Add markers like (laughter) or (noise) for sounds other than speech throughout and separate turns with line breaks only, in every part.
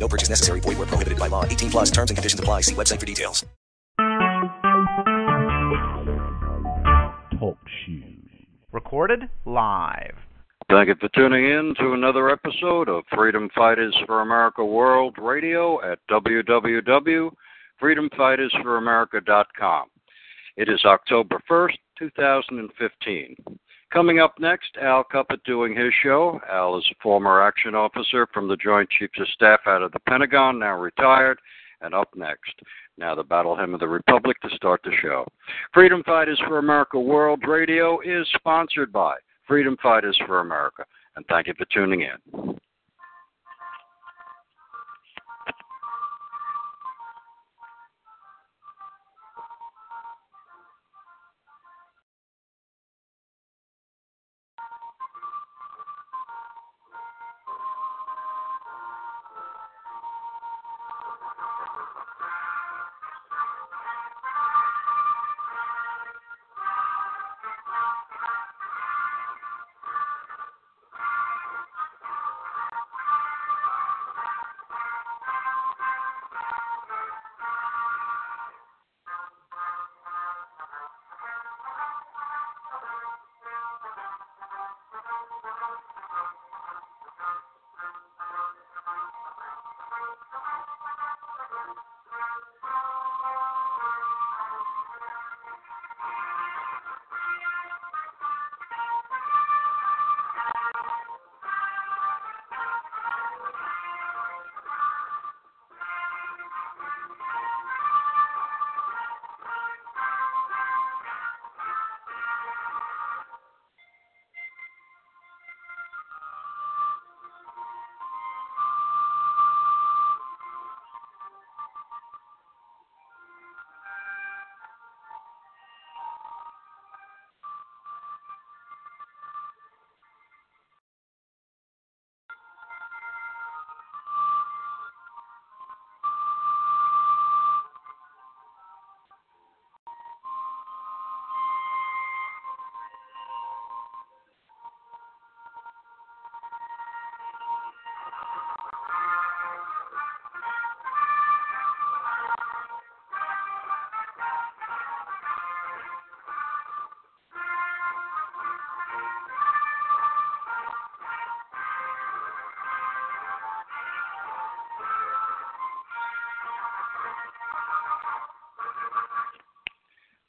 No purchase necessary. Void where prohibited by law. 18 plus terms and conditions apply. See website for details.
Talk shoes. Recorded live.
Thank you for tuning in to another episode of Freedom Fighters for America World Radio at www.freedomfightersforamerica.com. It is October 1st, 2015. Coming up next, Al Cuppett doing his show. Al is a former action officer from the Joint Chiefs of Staff out of the Pentagon, now retired. And up next, now the Battle Hymn of the Republic to start the show. Freedom Fighters for America World Radio is sponsored by Freedom Fighters for America. And thank you for tuning in.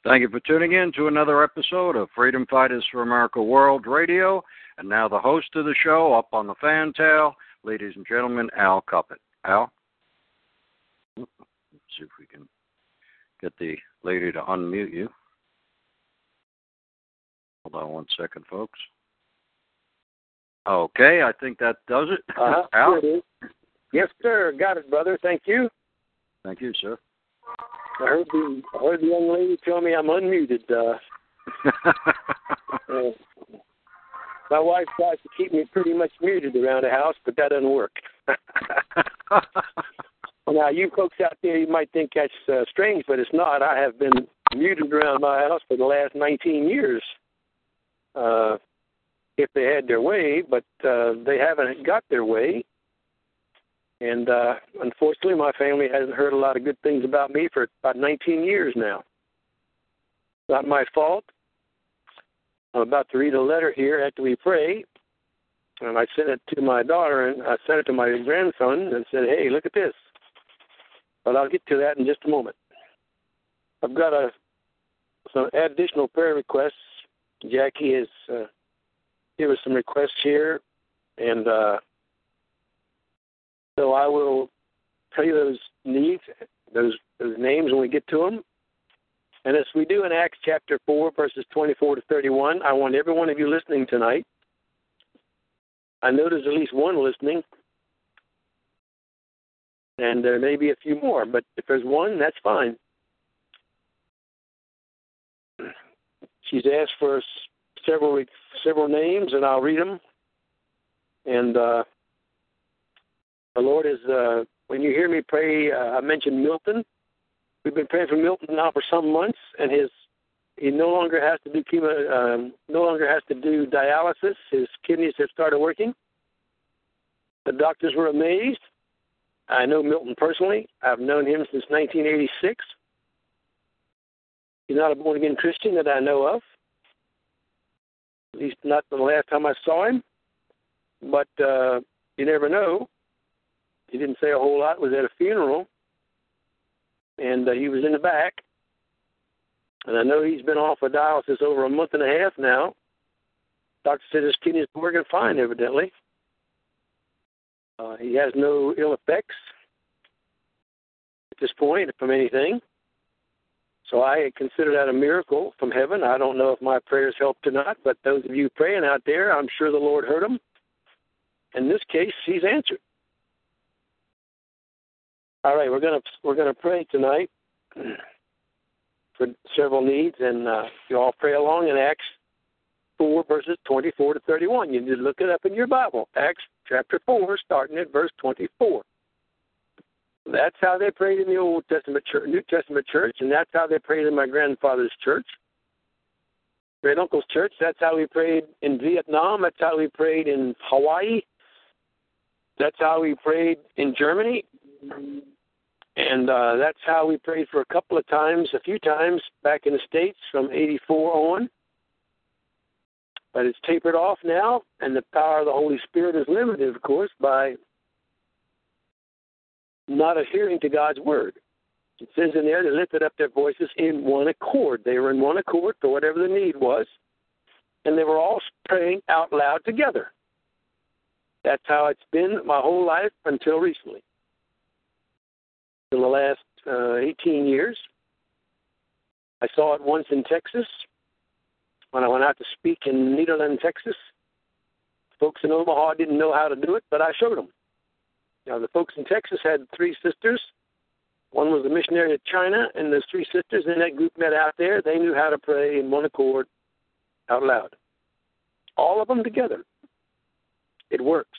Thank you for tuning in to another episode of Freedom Fighters for America World Radio. And now the host of the show, up on the fantail, ladies and gentlemen, Al Cuppett. Al? Let's see if we can get the lady to unmute you. Hold on one second, folks. Okay, I think that does it.
Uh-huh. (laughs)
Al?
It. Yes, sir. Got it, brother. Thank you.
Thank you, sir.
I heard the I heard the young lady tell me I'm unmuted. Uh, (laughs) uh, my wife tries to keep me pretty much muted around the house, but that doesn't work. (laughs) now, you folks out there, you might think that's uh, strange, but it's not. I have been muted around my house for the last 19 years. Uh, if they had their way, but uh, they haven't got their way. And uh, unfortunately, my family hasn't heard a lot of good things about me for about 19 years now. Not my fault. I'm about to read a letter here after we pray, and I sent it to my daughter, and I sent it to my grandson, and said, "Hey, look at this." But I'll get to that in just a moment. I've got a some additional prayer requests. Jackie has uh, given us some requests here, and uh, so I will tell you those needs, those those names when we get to them. And as we do in Acts chapter 4, verses 24 to 31, I want every one of you listening tonight. I know there's at least one listening, and there may be a few more, but if there's one, that's fine. She's asked for several several names, and I'll read them. And uh, the Lord is uh, when you hear me pray. Uh, I mentioned Milton. We've been praying for Milton now for some months, and his he no longer has to do chemo, um, no longer has to do dialysis. His kidneys have started working. The doctors were amazed. I know Milton personally. I've known him since 1986. He's not a born again Christian that I know of. At least not the last time I saw him. But uh, you never know. He didn't say a whole lot. Was at a funeral, and uh, he was in the back. And I know he's been off of dialysis over a month and a half now. Doctor said his kidneys working fine, evidently. Uh, he has no ill effects at this point from anything. So I consider that a miracle from heaven. I don't know if my prayers helped or not, but those of you praying out there, I'm sure the Lord heard them. In this case, He's answered. All right, we're gonna we're gonna pray tonight for several needs, and uh, you all pray along in Acts four verses twenty four to thirty one. You need to look it up in your Bible. Acts chapter four, starting at verse twenty four. That's how they prayed in the Old Testament church, New Testament church, and that's how they prayed in my grandfather's church, great uncle's church. That's how we prayed in Vietnam. That's how we prayed in Hawaii. That's how we prayed in Germany. And uh, that's how we prayed for a couple of times, a few times back in the States from 84 on. But it's tapered off now, and the power of the Holy Spirit is limited, of course, by not adhering to God's word. It says in there they lifted up their voices in one accord. They were in one accord for whatever the need was, and they were all praying out loud together. That's how it's been my whole life until recently. In the last uh, 18 years, I saw it once in Texas when I went out to speak in Nederland, Texas. Folks in Omaha didn't know how to do it, but I showed them. Now, the folks in Texas had three sisters. One was a missionary to China, and those three sisters in that group met out there. They knew how to pray in one accord out loud. All of them together. It works.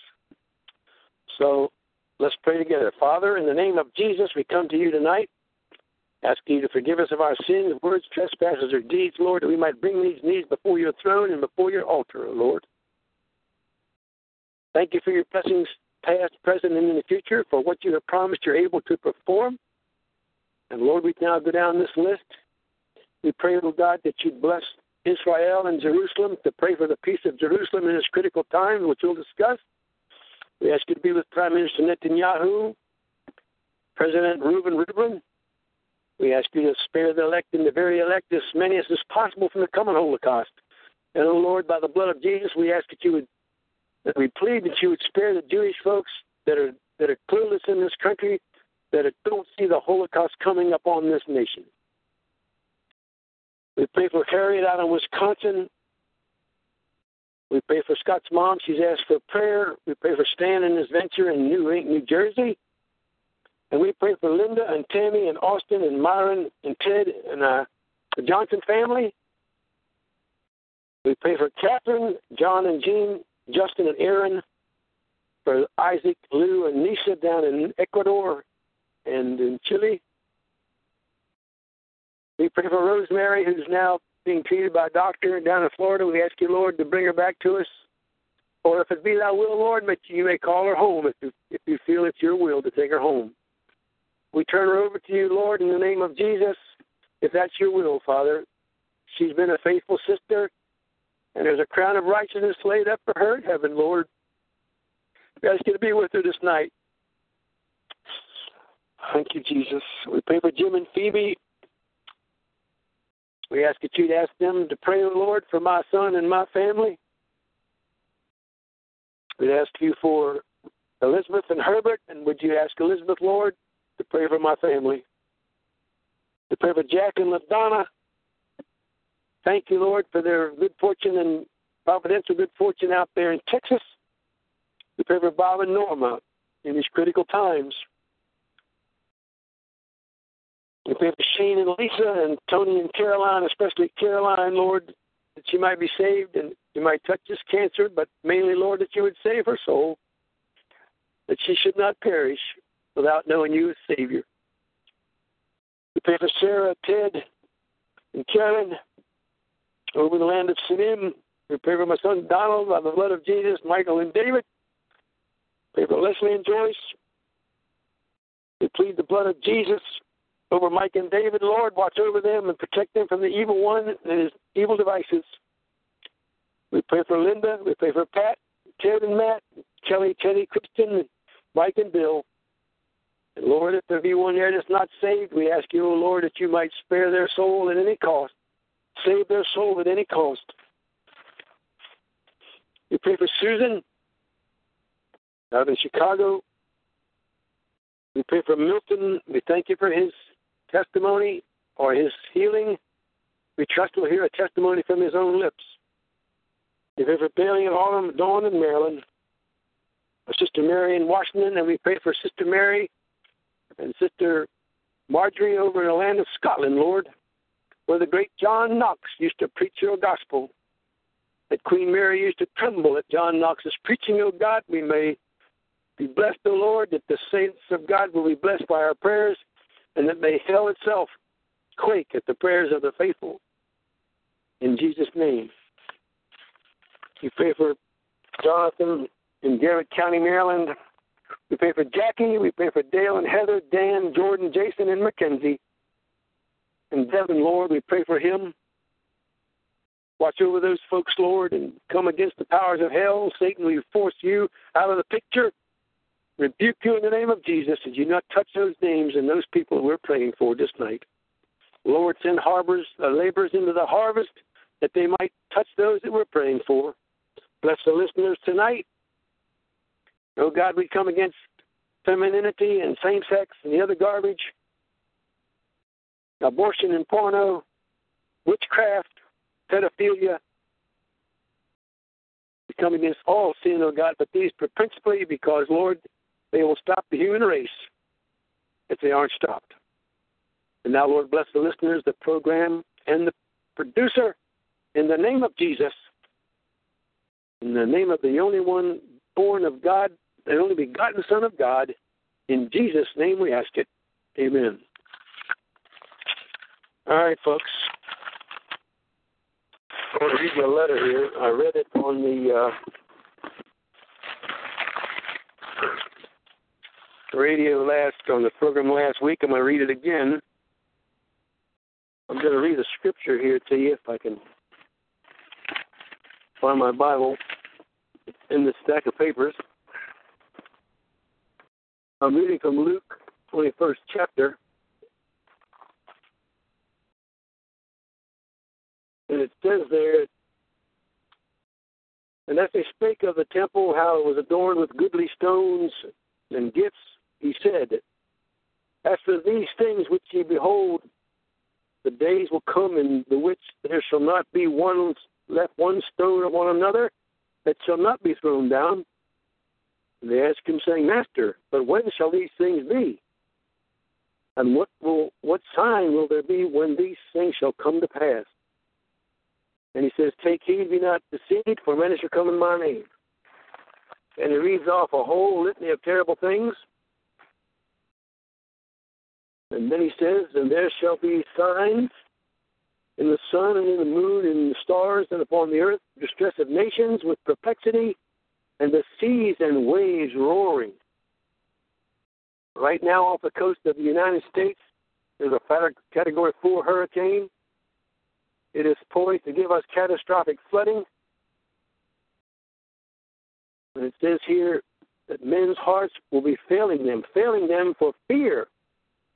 So let's pray together. Father, in the name of Jesus, we come to you tonight, asking you to forgive us of our sins, words, trespasses, or deeds, Lord, that we might bring these needs before your throne and before your altar, O Lord. Thank you for your blessings past, present, and in the future, for what you have promised you're able to perform. And Lord, we now go down this list. We pray, Lord God, that you bless Israel and Jerusalem, to pray for the peace of Jerusalem in this critical time, which we'll discuss. We ask you to be with Prime Minister Netanyahu, President Reuven Rivlin. We ask you to spare the elect and the very elect as many as is possible from the coming Holocaust. And, oh Lord, by the blood of Jesus, we ask that you would that we plead that you would spare the Jewish folks that are that are clueless in this country, that don't see the Holocaust coming upon this nation. We pray for Harriet out in Wisconsin. We pray for Scott's mom. She's asked for prayer. We pray for Stan and his venture in New New Jersey. And we pray for Linda and Tammy and Austin and Myron and Ted and uh, the Johnson family. We pray for Catherine, John, and Jean Justin and Aaron, for Isaac, Lou, and Nisa down in Ecuador and in Chile. We pray for Rosemary, who's now being treated by a doctor down in Florida. We ask you, Lord, to bring her back to us. Or if it be thy will, Lord, that you may call her home if you, if you feel it's your will to take her home. We turn her over to you, Lord, in the name of Jesus, if that's your will, Father. She's been a faithful sister. And there's a crown of righteousness laid up for her in heaven, Lord. We ask you to be with her this night. Thank you, Jesus. We pray for Jim and Phoebe. We ask that you'd ask them to pray, Lord, for my son and my family. We'd ask you for Elizabeth and Herbert, and would you ask Elizabeth, Lord, to pray for my family? To pray for Jack and LaDonna, Thank you, Lord, for their good fortune and providential good fortune out there in Texas. We pray for Bob and Norma in these critical times. We pray for Shane and Lisa and Tony and Caroline, especially Caroline, Lord, that she might be saved and you might touch this cancer, but mainly, Lord, that you would save her soul, that she should not perish without knowing you as Savior. We pray for Sarah, Ted, and Karen over the land of Sinim. We pray for my son Donald by the blood of Jesus, Michael and David. Pray for Leslie and Joyce. We plead the blood of Jesus over Mike and David. Lord, watch over them and protect them from the evil one and his evil devices. We pray for Linda. We pray for Pat, Ted, and Matt, Kelly, Teddy, Kristen, Mike, and Bill. And Lord, if there be one there that's not saved, we ask you, O Lord, that you might spare their soul at any cost. Save their soul at any cost. We pray for Susan out in Chicago. We pray for Milton. We thank you for his testimony or his healing. We trust we'll hear a testimony from his own lips. If pray for Bailey and Harlem, Dawn in Maryland, our Sister Mary in Washington, and we pray for Sister Mary and Sister Marjorie over in the land of Scotland, Lord, where the great John Knox used to preach your gospel. That Queen Mary used to tremble at John Knox's preaching, O God. We may be blessed, O Lord, that the saints of God will be blessed by our prayers, and that may hell itself quake at the prayers of the faithful. In Jesus' name. We pray for Jonathan in Garrett County, Maryland. We pray for Jackie. We pray for Dale and Heather, Dan, Jordan, Jason, and Mackenzie. And Devin, Lord, we pray for him. Watch over those folks, Lord, and come against the powers of hell. Satan, we force you out of the picture. Rebuke you in the name of Jesus. Did you not touch those names and those people we're praying for this night? Lord, send harbors, uh, laborers into the harvest that they might touch those that we're praying for. Bless the listeners tonight. Oh God, we come against femininity and same sex and the other garbage, abortion and porno, witchcraft, pedophilia. We come against all sin, oh God, but these principally because, Lord, they will stop the human race if they aren't stopped. And now, Lord, bless the listeners, the program, and the producer in the name of Jesus. In the name of the only one born of God, the only begotten Son of God, in Jesus' name we ask it. Amen. All right, folks. I want to read you a letter here. I read it on the uh, radio last, on the program last week. I'm going to read it again. I'm going to read a scripture here to you if I can find my Bible in this stack of papers. I'm reading from Luke 21st chapter. And it says there, and as they spake of the temple, how it was adorned with goodly stones and gifts, he said, As for these things which ye behold, the days will come in the which there shall not be one left one stone upon another that shall not be thrown down. And they asked him, saying, Master, but when shall these things be? And what will what sign will there be when these things shall come to pass? And he says, Take heed, be not deceived, for many shall come in my name. And he reads off a whole litany of terrible things. And then he says, And there shall be signs in the sun and in the moon and in the stars and upon the earth, distress of nations with perplexity, and the seas and waves roaring. Right now, off the coast of the United States, there's a Category 4 hurricane. It is poised to give us catastrophic flooding. And it says here that men's hearts will be failing them, failing them for fear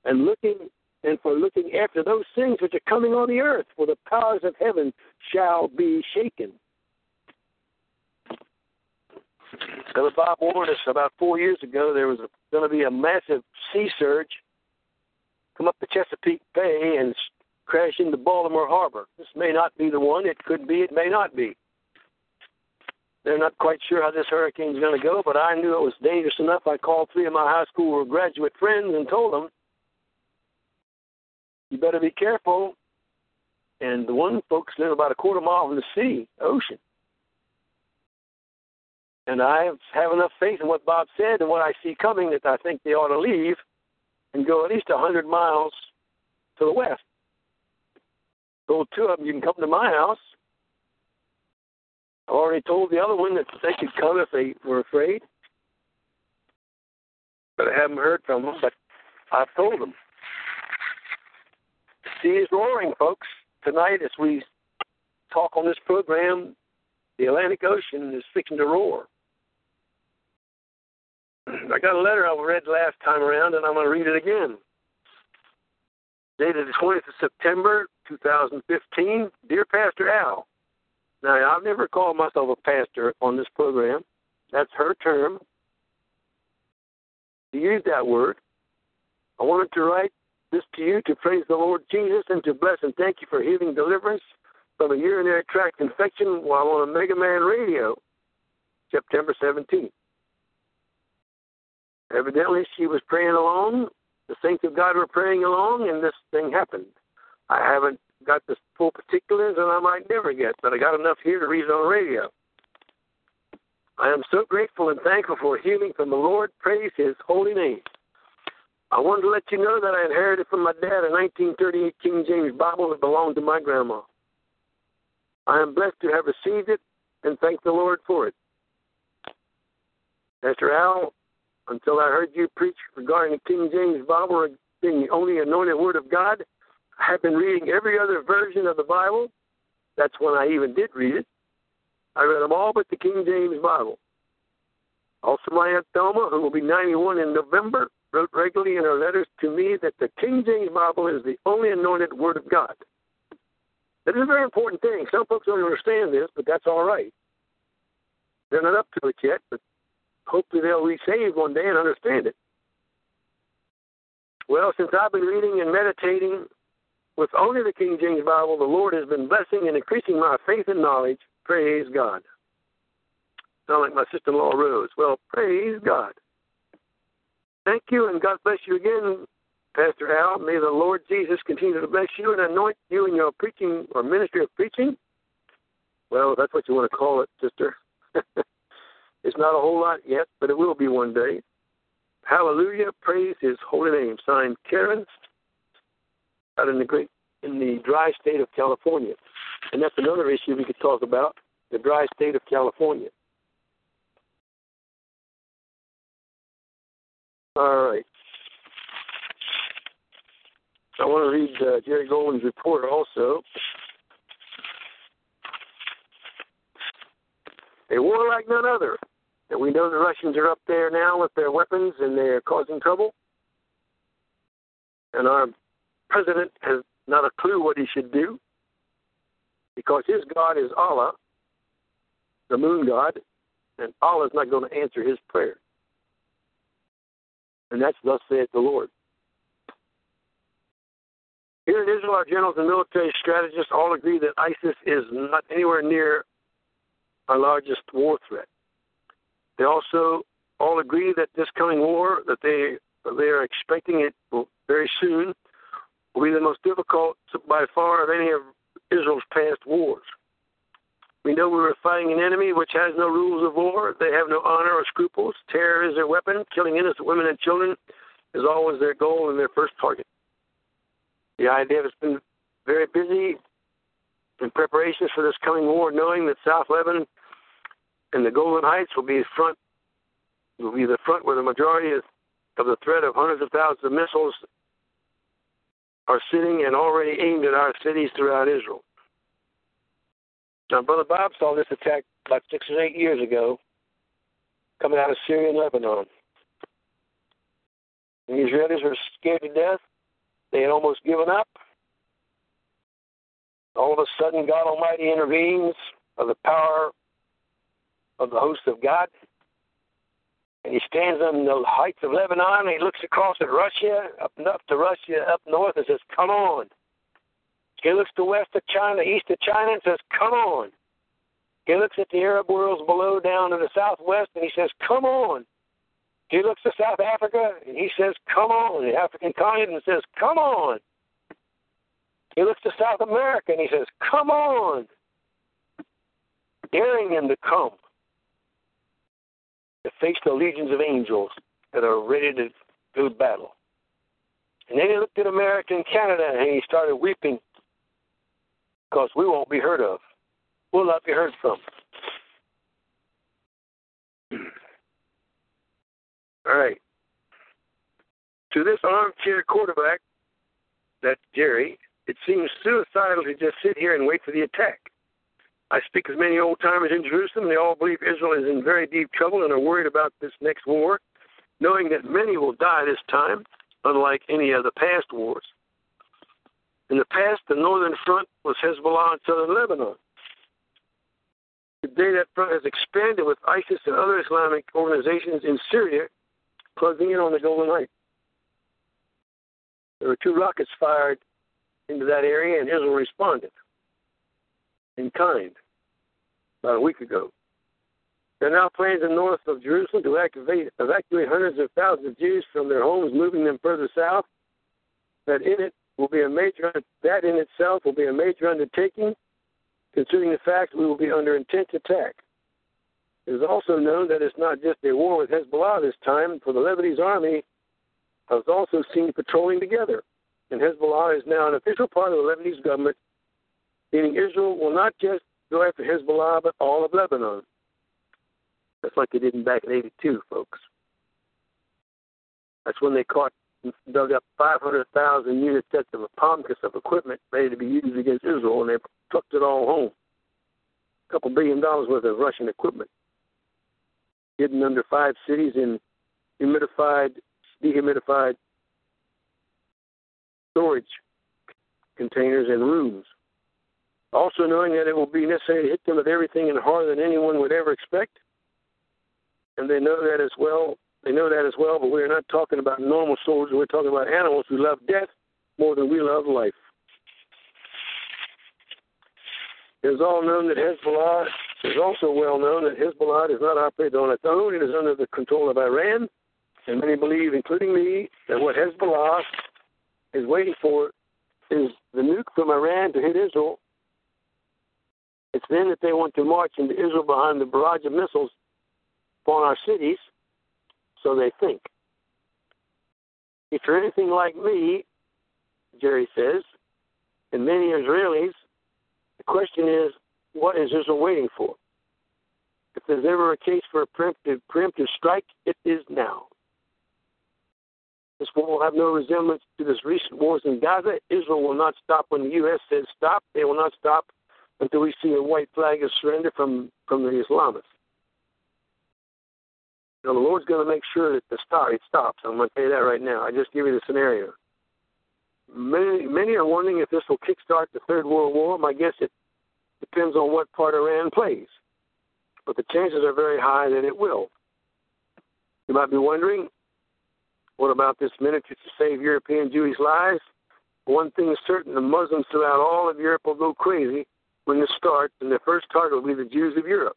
and looking and for looking after those things which are coming on the earth, for the powers of heaven shall be shaken. Brother Bob warned us about four years ago there was going to be a massive sea surge come up the Chesapeake Bay and crash into Baltimore Harbor. This may not be the one. It could be. It may not be. They're not quite sure how this hurricane's going to go, but I knew it was dangerous enough. I called three of my high school graduate friends and told them, you better be careful. and the one folks live about a quarter mile from the sea, ocean. And I have enough faith in what Bob said and what I see coming that I think they ought to leave and go at least a hundred miles to the west. Told two of them, you can come to my house. I already told the other one that they could come if they were afraid. But I haven't heard from them, but I've told them. Sea is roaring, folks. Tonight, as we talk on this program, the Atlantic Ocean is fixing to roar. (clears throat) I got a letter I read last time around, and I'm going to read it again. Dated the 20th of September, 2015. Dear Pastor Al, now I've never called myself a pastor on this program. That's her term. To use that word, I wanted to write this to you to praise the Lord Jesus and to bless and thank you for healing deliverance from a urinary tract infection while on a Mega Man radio, September 17th. Evidently, she was praying along. The saints of God were praying along, and this thing happened. I haven't got the full particulars, and I might never get, but I got enough here to read it on radio. I am so grateful and thankful for healing from the Lord. Praise His holy name. I wanted to let you know that I inherited from my dad a 1938 King James Bible that belonged to my grandma. I am blessed to have received it and thank the Lord for it. Pastor Al, until I heard you preach regarding the King James Bible being the only anointed Word of God. I have been reading every other version of the Bible. That's when I even did read it. I read them all but the King James Bible. Also, my Aunt Thelma, who will be 91 in November, wrote regularly in her letters to me that the King James Bible is the only anointed Word of God. That is a very important thing. Some folks don't understand this, but that's all right. They're not up to it yet, but hopefully they'll be saved one day and understand it. Well, since I've been reading and meditating with only the King James Bible, the Lord has been blessing and increasing my faith and knowledge. Praise God. Sound like my sister-in-law Rose. Well, praise God. Thank you, and God bless you again, Pastor Al. May the Lord Jesus continue to bless you and anoint you in your preaching or ministry of preaching. Well, that's what you want to call it, sister. (laughs) It's not a whole lot yet, but it will be one day. Hallelujah. Praise his holy name. Signed Karen out in the great in the dry state of California. And that's another issue we could talk about, the dry state of California. All right. I want to read uh, Jerry Golden's report also. A war like none other and we know the Russians are up there now with their weapons and they're causing trouble. And our president has not a clue what he should do because his God is Allah, the moon god, and Allah is not going to answer his prayer. And that's thus saith the Lord. Here in Israel, our generals and military strategists all agree that ISIS is not anywhere near our largest war threat. They also all agree that this coming war, that they they are expecting it very soon, will be the most difficult by far of any of Israel's past wars. We know we were fighting an enemy which has no rules of war. They have no honor or scruples. Terror is their weapon. Killing innocent women and children is always their goal and their first target. The IDF has been very busy in preparations for this coming war, knowing that South Lebanon and the Golan Heights will be front will be the front where the majority of the threat of hundreds of thousands of missiles are sitting and already aimed at our cities throughout Israel. Now, Brother Bob saw this attack about six or eight years ago, coming out of Syria and Lebanon. The Israelis were scared to death. They had almost given up. All of a sudden, God Almighty intervenes of the power of the host of God. And he stands on the heights of Lebanon and he looks across at Russia, up up to Russia, up north, and says, Come on. He looks to west of China, east of China, and says, Come on. He looks at the Arab worlds below down to the southwest and he says, Come on. He looks to South Africa and he says, Come on. The African continent says, Come on. He looks to South America and he says, Come on! Daring them to come to face the legions of angels that are ready to do battle. And then he looked at America and Canada and he started weeping because we won't be heard of. We'll not be heard from. (clears throat) All right. To this armchair quarterback, that's Jerry, it seems suicidal to just sit here and wait for the attack. I speak with many old timers in Jerusalem, they all believe Israel is in very deep trouble and are worried about this next war, knowing that many will die this time, unlike any of the past wars. In the past, the northern front was Hezbollah in southern Lebanon. Today, that front has expanded with ISIS and other Islamic organizations in Syria closing in on the Golan Heights. There were two rockets fired into that area, and Israel responded in kind about a week ago. There are now plans in north of Jerusalem to evacuate, evacuate hundreds of thousands of Jews from their homes, moving them further south. That in it will be a major that in itself will be a major undertaking, considering the fact we will be under intense attack. It is also known that it's not just a war with Hezbollah this time, for the Lebanese army has also seen patrolling together, and Hezbollah is now an official part of the Lebanese government, meaning Israel will not just go after Hezbollah, but all of Lebanon. That's like they did back in 82, folks. That's when they caught dug up 500,000 unit sets of Apomkis of equipment ready to be used against Israel, and they trucked it all home. A couple billion dollars worth of Russian equipment hidden under five cities in humidified, dehumidified storage containers and rooms. Also, knowing that it will be necessary to hit them with everything and harder than anyone would ever expect, and they know that as well. They know that as well, but we're not talking about normal soldiers. We're talking about animals who love death more than we love life. It is all known that Hezbollah is also well known that Hezbollah does not operate on its own. It is under the control of Iran, and many believe, including me, that what Hezbollah is waiting for is the nuke from Iran to hit Israel. It's then that they want to march into Israel behind the barrage of missiles upon our cities, so they think. If you're anything like me, Jerry says, and many Israelis, the question is, what is Israel waiting for? If there's ever a case for a preemptive, preemptive strike, it is now. This war will have no resemblance to this recent wars in Gaza. Israel will not stop when the U.S. says stop. They will not stop until we see a white flag of surrender from, from the Islamists. Now, the Lord's going to make sure that the stop it stops. I'm going to tell you that right now. I just give you the scenario. Many, many are wondering if this will kickstart the Third World War. My guess it Depends on what part Iran plays. But the chances are very high that it will. You might be wondering, what about this miniature to save European Jewish lives? One thing is certain the Muslims throughout all of Europe will go crazy when this starts, and their first target will be the Jews of Europe.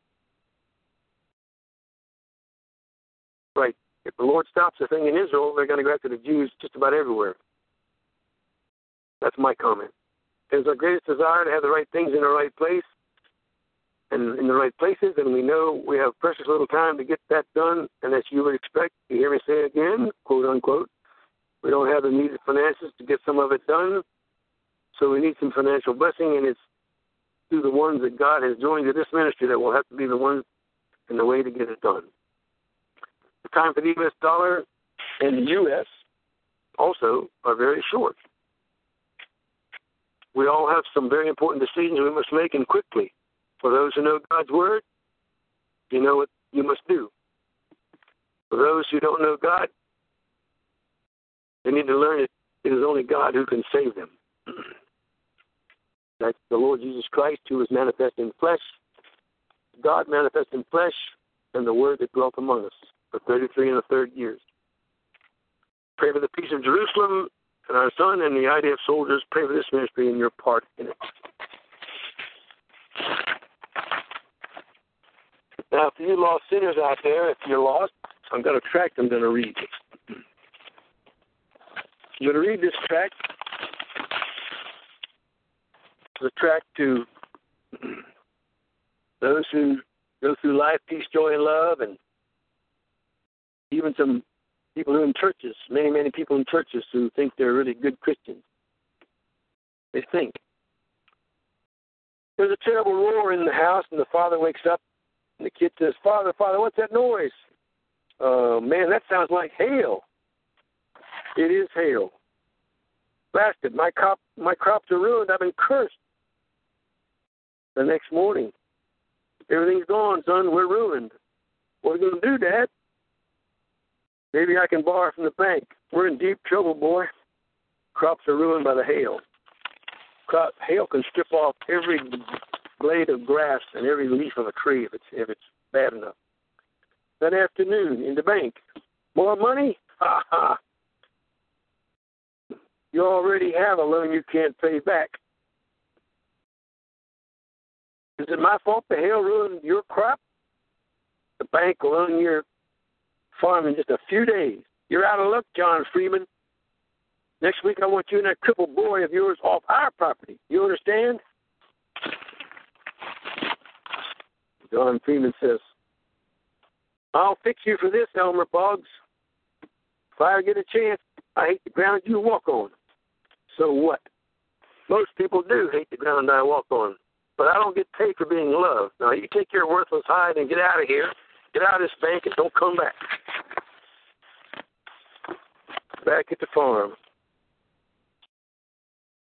Right. If the Lord stops the thing in Israel, they're going to go after the Jews just about everywhere. That's my comment. It is our greatest desire to have the right things in the right place and in the right places, and we know we have precious little time to get that done, and as you would expect, you hear me say again, quote unquote, we don't have the needed finances to get some of it done, so we need some financial blessing, and it's through the ones that God has joined to this ministry that will have to be the ones and the way to get it done. The time for the U.S. dollar and the U.S. also are very short we all have some very important decisions we must make and quickly. For those who know God's word, you know what you must do. For those who don't know God, they need to learn it. It is only God who can save them. (clears throat) That's the Lord Jesus Christ who was manifest in flesh, God manifest in flesh, and the Word that dwelt among us for 33 and a third years. Pray for the peace of Jerusalem and our son and the IDF soldiers pray for this ministry and your part in it. Now, for you lost sinners out there, if you're lost, I'm going to tract I'm going to read. I'm going to read this tract the track to those who go through life, peace, joy, and love, and even some people who are in churches, many, many people in churches who think they're really good Christians. They think. There's a terrible roar in the house, and the father wakes up, and the kid says, Father, Father, what's that noise? Uh, man, that sounds like hail. It is hail. Bastard, my crop, my crops are ruined. I've been cursed. The next morning, everything's gone, son. We're ruined. What are we going to do, Dad? Maybe I can borrow from the bank. We're in deep trouble, boy. Crops are ruined by the hail. Crop, hail can strip off every blade of grass and every leaf of a tree if it's if it's bad enough. That afternoon in the bank, more money? (laughs) Ha ha! You already have a loan you can't pay back. Is it my fault the hail ruined your crop? The bank will own your farm in just a few days. You're out of luck, John Freeman. Next week, I want you and that crippled boy of yours off our property. You understand? John Freeman says, I'll fix you for this, Elmer Boggs. If I ever get a chance, I hate the ground you walk on. So what? Most people do hate the ground I walk on, but I don't get paid for being loved. Now, you take your worthless hide and get out of here. Get out of this bank and don't come back. Back at the farm.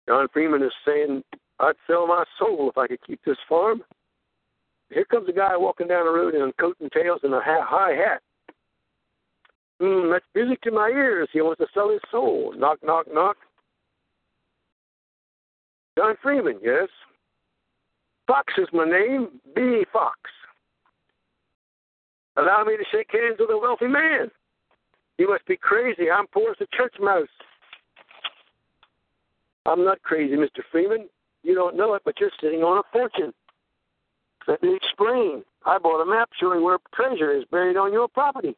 John Freeman is saying, I'd sell my soul if I could keep this farm. Here comes a guy walking down the road in a coat and tails and a high hat. Hmm, that's music to my ears. He wants to sell his soul. Knock, knock, knock. John Freeman, yes. Fox is my name, B. Fox. Allow me to shake hands with a wealthy man. You must be crazy. I'm poor as a church mouse. I'm not crazy, Mr. Freeman. You don't know it, but you're sitting on a fortune. Let me explain. I bought a map showing where treasure is buried on your property.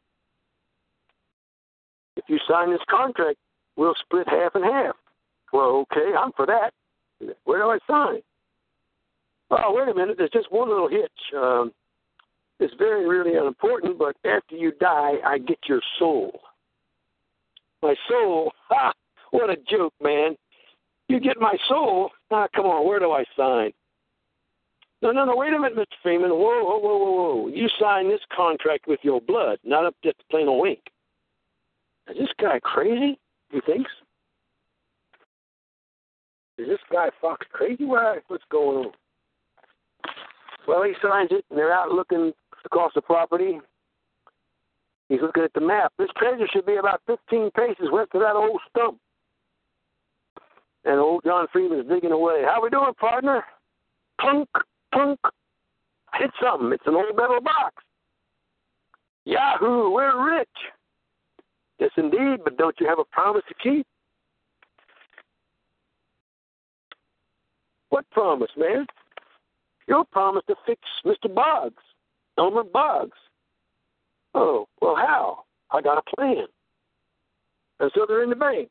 If you sign this contract, we'll split half and half. Well, okay, I'm for that. Where do I sign? Oh, wait a minute. There's just one little hitch. Um, it's very, really unimportant, but after you die, I get your soul. My soul? (laughs) Ha! What a joke, man. You get my soul? Ah, come on, where do I sign? No, no, no, wait a minute, Mr. Freeman. Whoa, whoa, whoa, whoa, whoa. You signed this contract with your blood, not up just plain old ink. Is this guy crazy? He thinks. Is this guy Fox crazy? What's going on? Well, he signs it, and they're out looking across the property. He's looking at the map. This treasure should be about 15 paces west of that old stump. And old John Freeman's digging away. How we doing, partner? Plunk, plunk. Hit something. It's an old metal box. Yahoo, we're rich. Yes, indeed, but don't you have a promise to keep? What promise, man? Your promise to fix Mr. Boggs, Elmer Boggs. Oh, well, how? I got a plan. And so they're in the bank.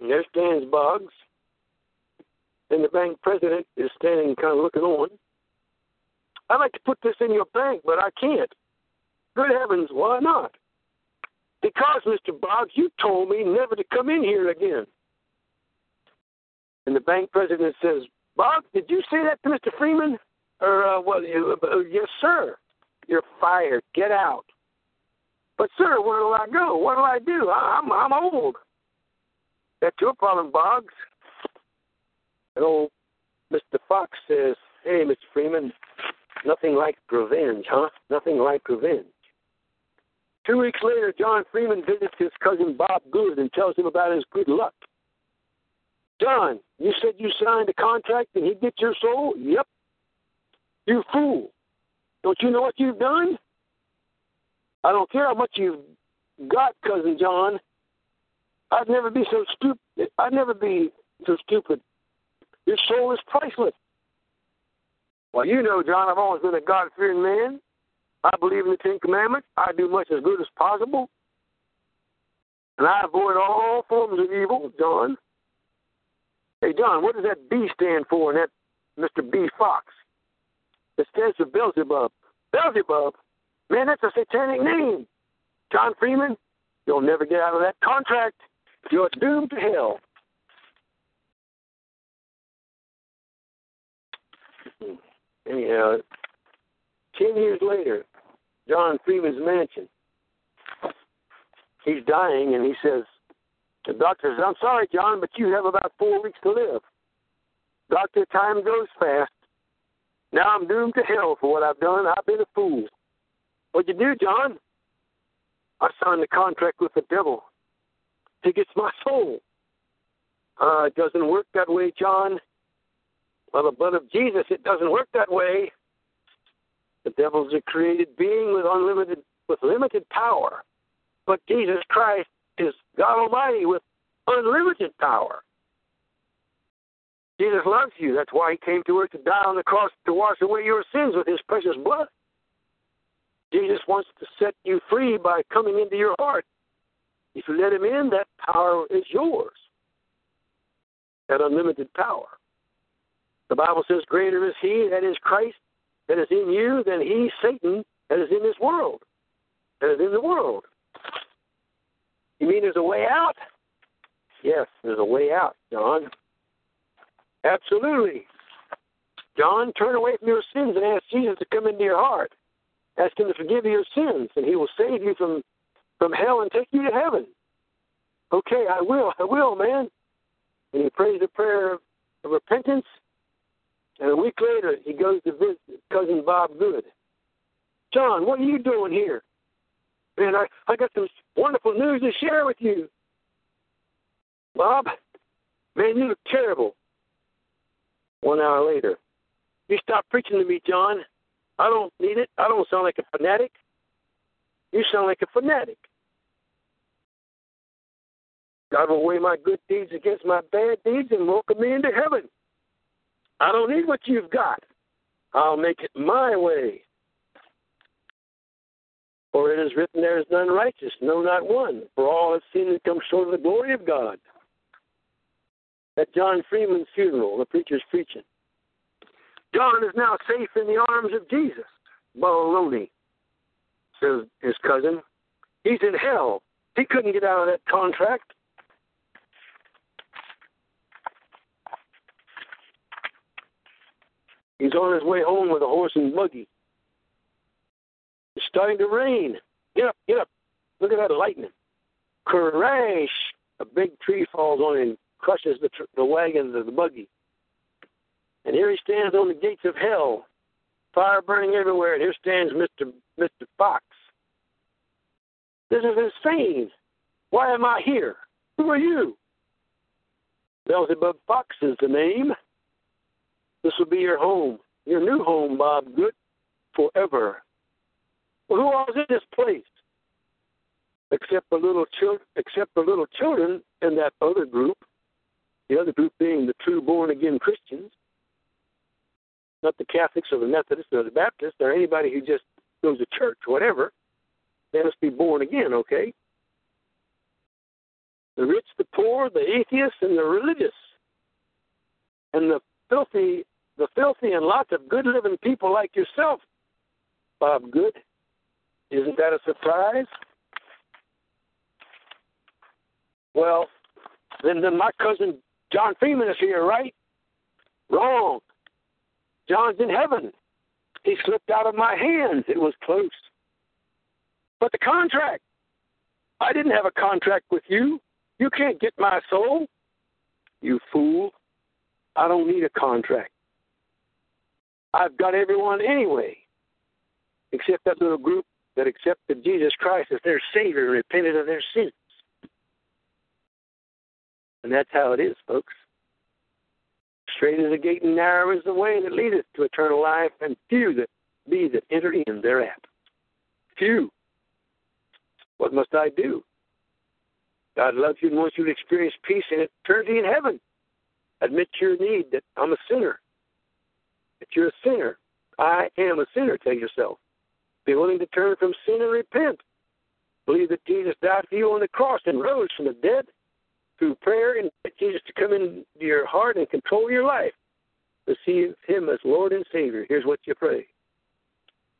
And there stands Boggs. And the bank president is standing kind of looking on. I'd like to put this in your bank, but I can't. Good heavens, why not? Because, Mr. Boggs, you told me never to come in here again. And the bank president says, Boggs, did you say that to Mr. Freeman? Or, uh, well, uh, yes, sir. You're fired. Get out. But, sir, where do I go? What do I do? I'm, I'm old. That's your problem, Boggs. And old Mr. Fox says, Hey, Mr. Freeman, nothing like revenge, huh? Nothing like revenge. Two weeks later, John Freeman visits his cousin Bob Good and tells him about his good luck. John, you said you signed a contract and he'd get your soul? Yep. You fool. Don't you know what you've done? I don't care how much you've got, cousin John. I'd never be so stupid. I'd never be so stupid. Your soul is priceless. Well, you know, John, I've always been a God fearing man. I believe in the Ten Commandments. I do much as good as possible. And I avoid all forms of evil, John. Hey, John, what does that B stand for in that Mr. B. Fox. It stands for Beelzebub. Beelzebub? Man, that's a satanic name. John Freeman, you'll never get out of that contract. You're doomed to hell. Hmm. Anyhow, ten years later, John Freeman's mansion. He's dying, and he says, the doctor says, I'm sorry, John, but you have about four weeks to live. Doctor, time goes fast. Now I'm doomed to hell for what I've done. I've been a fool. What'd you do, John? I signed a contract with the devil. He gets my soul. Uh, it doesn't work that way, John. By the blood of Jesus, it doesn't work that way. The devil's a created being with unlimited, with limited power, but Jesus Christ is God Almighty with unlimited power. Jesus loves you. That's why he came to earth to die on the cross to wash away your sins with his precious blood. Jesus wants to set you free by coming into your heart. If you let him in, that power is yours. That unlimited power. The Bible says, Greater is he that is Christ that is in you than he, Satan, that is in this world. That is in the world. You mean there's a way out? Yes, there's a way out, John. Absolutely. John, turn away from your sins and ask Jesus to come into your heart. Ask him to forgive you your sins, and he will save you from, from hell and take you to heaven. Okay, I will, I will, man. And he prays a prayer of, of repentance, and a week later he goes to visit cousin Bob Good. John, what are you doing here? Man, I, I got some wonderful news to share with you. Bob, man, you look terrible. One hour later, you stop preaching to me, John. I don't need it. I don't sound like a fanatic. You sound like a fanatic. God will weigh my good deeds against my bad deeds and welcome me into heaven. I don't need what you've got. I'll make it my way. For it is written, There is none righteous, no, not one. For all have sinned and come short of the glory of God. At John Freeman's funeral, the preacher's preaching. John is now safe in the arms of Jesus. Baloney, says his cousin. He's in hell. He couldn't get out of that contract. He's on his way home with a horse and buggy. It's starting to rain. Get up, get up. Look at that lightning. Crash! A big tree falls on him, crushes the, tr- the wagon, the, the buggy. And here he stands on the gates of hell, fire burning everywhere, and here stands Mr. Mr. Fox. This is insane. Why am I here? Who are you? Beelzebub Fox is the name. This will be your home, your new home, Bob Good, forever. Well, who is in this place? Except the little children, except the little children in that other group. The other group being the true born again Christians, not the Catholics or the Methodists or the Baptists or anybody who just goes to church, whatever. They must be born again, okay? The rich, the poor, the atheists, and the religious, and the filthy, the filthy, and lots of good living people like yourself, Bob Good. Isn't that a surprise? Well, then, then my cousin John Freeman is here, right? Wrong. John's in heaven. He slipped out of my hands. It was close. But the contract, I didn't have a contract with you. You can't get my soul. You fool. I don't need a contract. I've got everyone anyway, except that little group that accepted Jesus Christ as their Savior and repented of their sins. And that's how it is, folks. Straight is the gate and narrow is the way that leadeth to eternal life, and few that be that enter in thereat. Few. What must I do? God loves you and wants you to experience peace and eternity in heaven. Admit your need that I'm a sinner. That you're a sinner. I am a sinner, tell yourself. Be willing to turn from sin and repent. Believe that Jesus died for you on the cross and rose from the dead through prayer and Jesus to come into your heart and control your life. receive Him as Lord and Savior, here's what you pray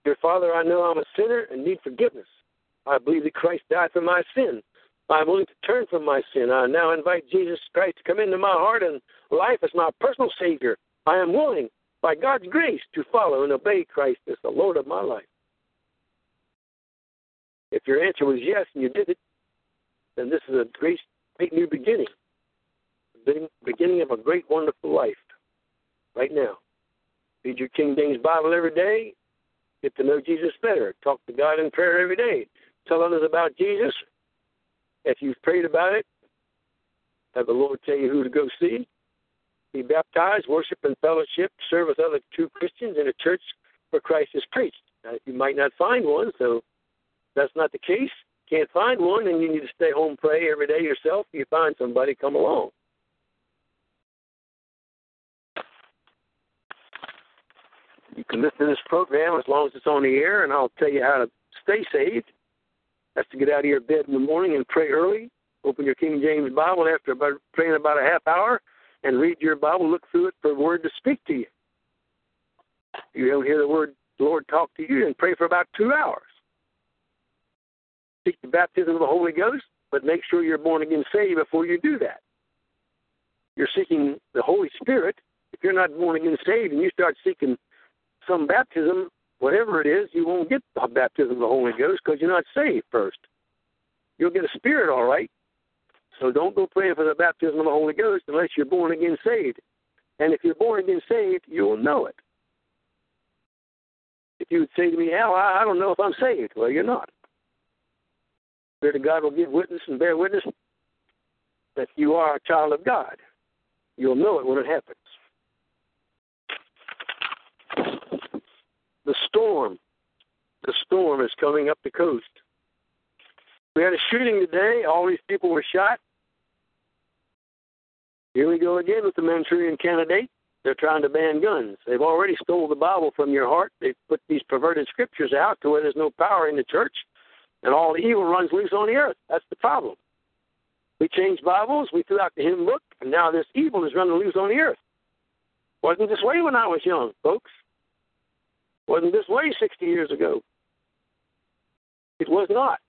Dear Father, I know I'm a sinner and need forgiveness. I believe that Christ died for my sin. I'm willing to turn from my sin. I now invite Jesus Christ to come into my heart and life as my personal Savior. I am willing, by God's grace, to follow and obey Christ as the Lord of my life. If your answer was yes and you did it, then this is a great, great new beginning. Beginning of a great, wonderful life right now. Read your King James Bible every day. Get to know Jesus better. Talk to God in prayer every day. Tell others about Jesus. If you've prayed about it, have the Lord tell you who to go see. Be baptized, worship and fellowship, serve with other true Christians in a church where Christ is preached. Now, you might not find one, so that's not the case. Can't find one, then you need to stay home, pray every day yourself. You find somebody, come along. You can listen to this program as long as it's on the air, and I'll tell you how to stay saved. That's to get out of your bed in the morning and pray early. Open your King James Bible after about praying about a half hour, and read your Bible. Look through it for a word to speak to you. You don't hear the word the Lord talk to you, and pray for about two hours. Seek the baptism of the Holy Ghost, but make sure you're born again saved before you do that. You're seeking the Holy Spirit. If you're not born again saved and you start seeking some baptism, whatever it is, you won't get the baptism of the Holy Ghost because you're not saved first. You'll get a spirit, all right. So don't go praying for the baptism of the Holy Ghost unless you're born again saved. And if you're born again saved, you'll know it. If you would say to me, Al, I don't know if I'm saved. Well, you're not. Spirit of God will give witness and bear witness that you are a child of God. You'll know it when it happens. The storm. The storm is coming up the coast. We had a shooting today. All these people were shot. Here we go again with the Manchurian candidate. They're trying to ban guns. They've already stole the Bible from your heart. They've put these perverted scriptures out to where there's no power in the church, and all the evil runs loose on the earth. That's the problem. We changed Bibles, we threw out the hymn book, and now this evil is running loose on the earth. Wasn't this way when I was young, folks. Wasn't this way 60 years ago. It was not.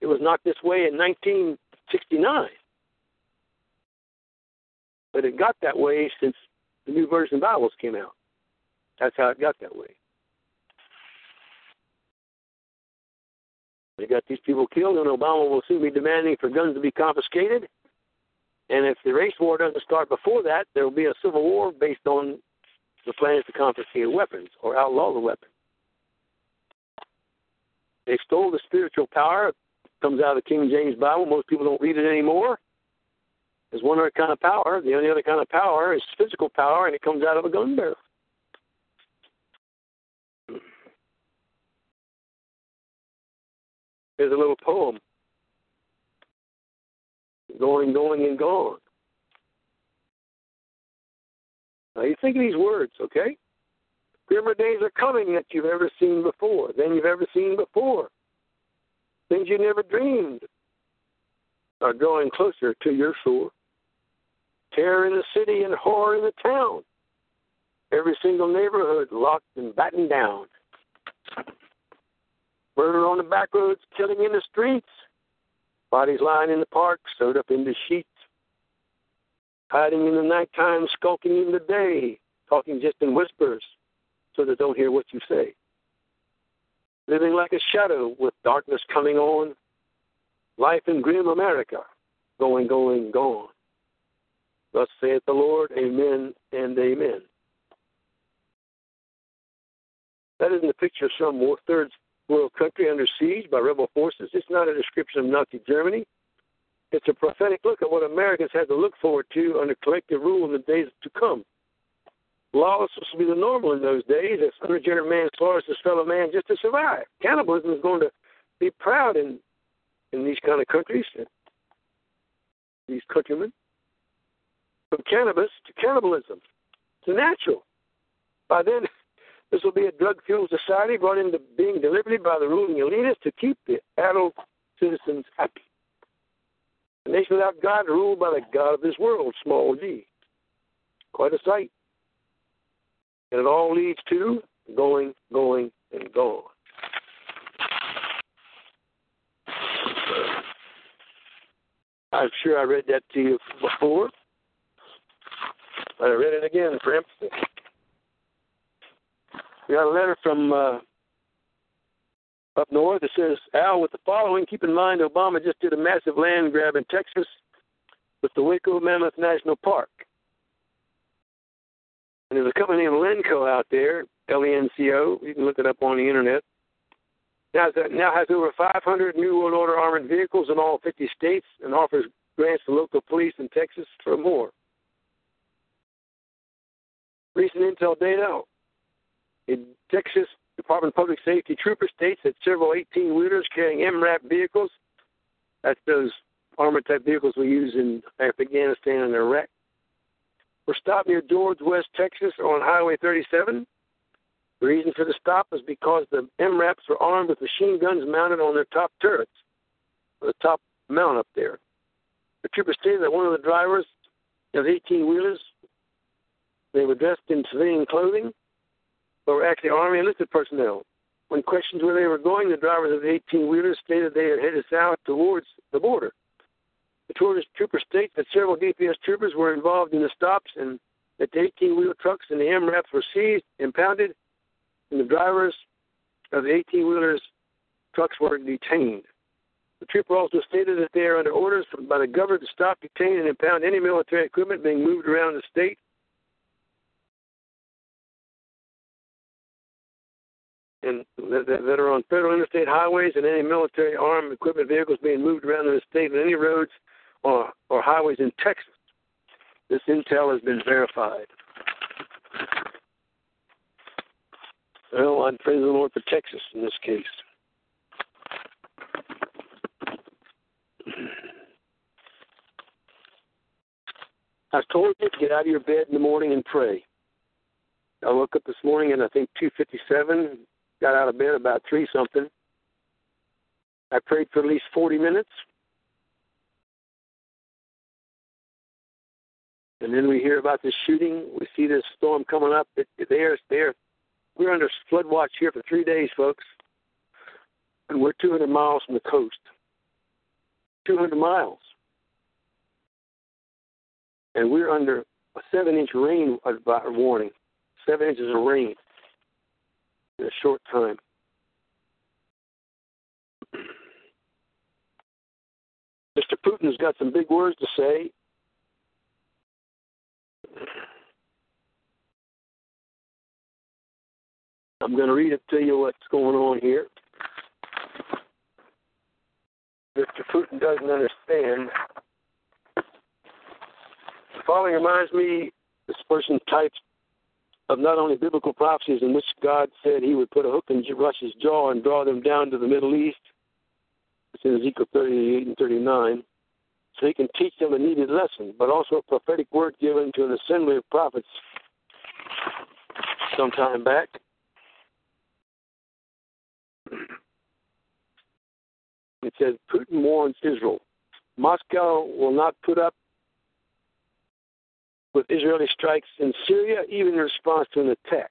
It was not this way in 1969. But it got that way since the New Version Bibles came out. That's how it got that way. They got these people killed, and Obama will soon be demanding for guns to be confiscated. And if the race war doesn't start before that, there will be a civil war based on the plans to confiscate weapons or outlaw the weapon. They stole the spiritual power. It comes out of the King James Bible. Most people don't read it anymore. There's one other kind of power. The only other kind of power is physical power, and it comes out of a gun barrel. Here's a little poem. Going, going, and gone. Now you think of these words, okay? Grimmer days are coming that you've ever seen before, than you've ever seen before. Things you never dreamed are drawing closer to your shore. Terror in the city and horror in the town. Every single neighborhood locked and battened down. Murder on the back roads, killing in the streets. Bodies lying in the park, sewed up into sheets. Hiding in the nighttime, skulking in the day, talking just in whispers so they don't hear what you say. Living like a shadow with darkness coming on. Life in grim America, going, going, gone. Thus saith the Lord, Amen and Amen. That isn't a picture of some third world country under siege by rebel forces. It's not a description of Nazi Germany. It's a prophetic look at what Americans had to look forward to under collective rule in the days to come. Lawlessness would be the normal in those days as unregenerate man slaughters his fellow man just to survive. Cannibalism is going to be proud in in these kind of countries, these countrymen. From cannabis to cannibalism. It's natural. By then, this will be a drug-fueled society brought into being deliberately by the ruling elitists to keep the adult citizens happy. A nation without God ruled by the God of this world, small g. Quite a sight. And it all leads to going, going, and gone. I'm sure I read that to you before. But I read it again for emphasis. We got a letter from uh, up north that says, Al, with the following, keep in mind Obama just did a massive land grab in Texas with the Waco Mammoth National Park. And there's a company named Lenco out there, L E N C O. You can look it up on the internet. Now, now has over 500 New World Order armored vehicles in all 50 states and offers grants to local police in Texas for more. Recent intel data in Texas Department of Public Safety trooper states that several 18 wheelers carrying MRAP vehicles, that's those armored type vehicles we use in Afghanistan and Iraq, were stopped near George, West Texas on Highway 37. The reason for the stop was because the MRAPs were armed with machine guns mounted on their top turrets, the top mount up there. The trooper stated that one of the drivers of 18 wheelers, they were dressed in civilian clothing, but were actually Army enlisted personnel. When questioned where they were going, the drivers of the 18 wheelers stated they had headed south towards the border. The trooper states that several DPS troopers were involved in the stops and that the 18 wheel trucks and the MRAPs were seized, impounded, and the drivers of the 18 wheelers trucks were detained. The trooper also stated that they are under orders from, by the government to stop, detain, and impound any military equipment being moved around the state and that, that are on federal interstate highways and any military armed equipment vehicles being moved around the state on any roads or, or highways in Texas. This intel has been verified. Well, I praise the Lord for Texas in this case. (clears throat) I told you to get out of your bed in the morning and pray. I woke up this morning at I think 2:57 got out of bed about three something. I prayed for at least 40 minutes. And then we hear about this shooting. We see this storm coming up. It, there's there. We're under flood watch here for three days, folks. And we're 200 miles from the coast. 200 miles. And we're under a seven inch rain uh, warning. Seven inches of rain in a short time. (clears throat) Mr. Putin's got some big words to say. I'm going to read it to you what's going on here. Mr. Putin doesn't understand. The following reminds me this person types of not only biblical prophecies in which God said he would put a hook in Russia's jaw and draw them down to the Middle East. It's in Ezekiel 38 and 39. So he can teach them a needed lesson, but also a prophetic word given to an assembly of prophets some time back. It says Putin warns Israel. Moscow will not put up with Israeli strikes in Syria, even in response to an attack.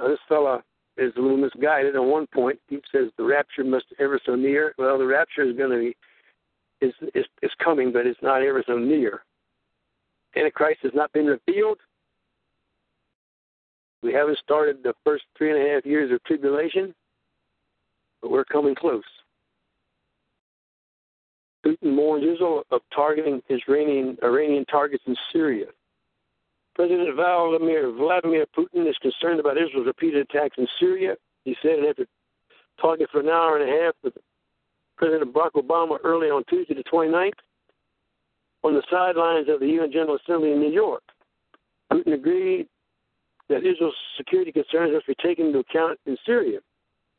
Now, this fellow is a little misguided. At one point, he says the rapture must ever so near. Well, the rapture is going to be is is is coming, but it's not ever so near. Antichrist has not been revealed. We haven't started the first three and a half years of tribulation, but we're coming close. Putin warns Israel of targeting Iranian, Iranian targets in Syria. President Vladimir, Vladimir Putin is concerned about Israel's repeated attacks in Syria. He said after talking for an hour and a half with President Barack Obama early on Tuesday the 29th on the sidelines of the UN General Assembly in New York. Putin agreed that Israel's security concerns must be taken into account in Syria,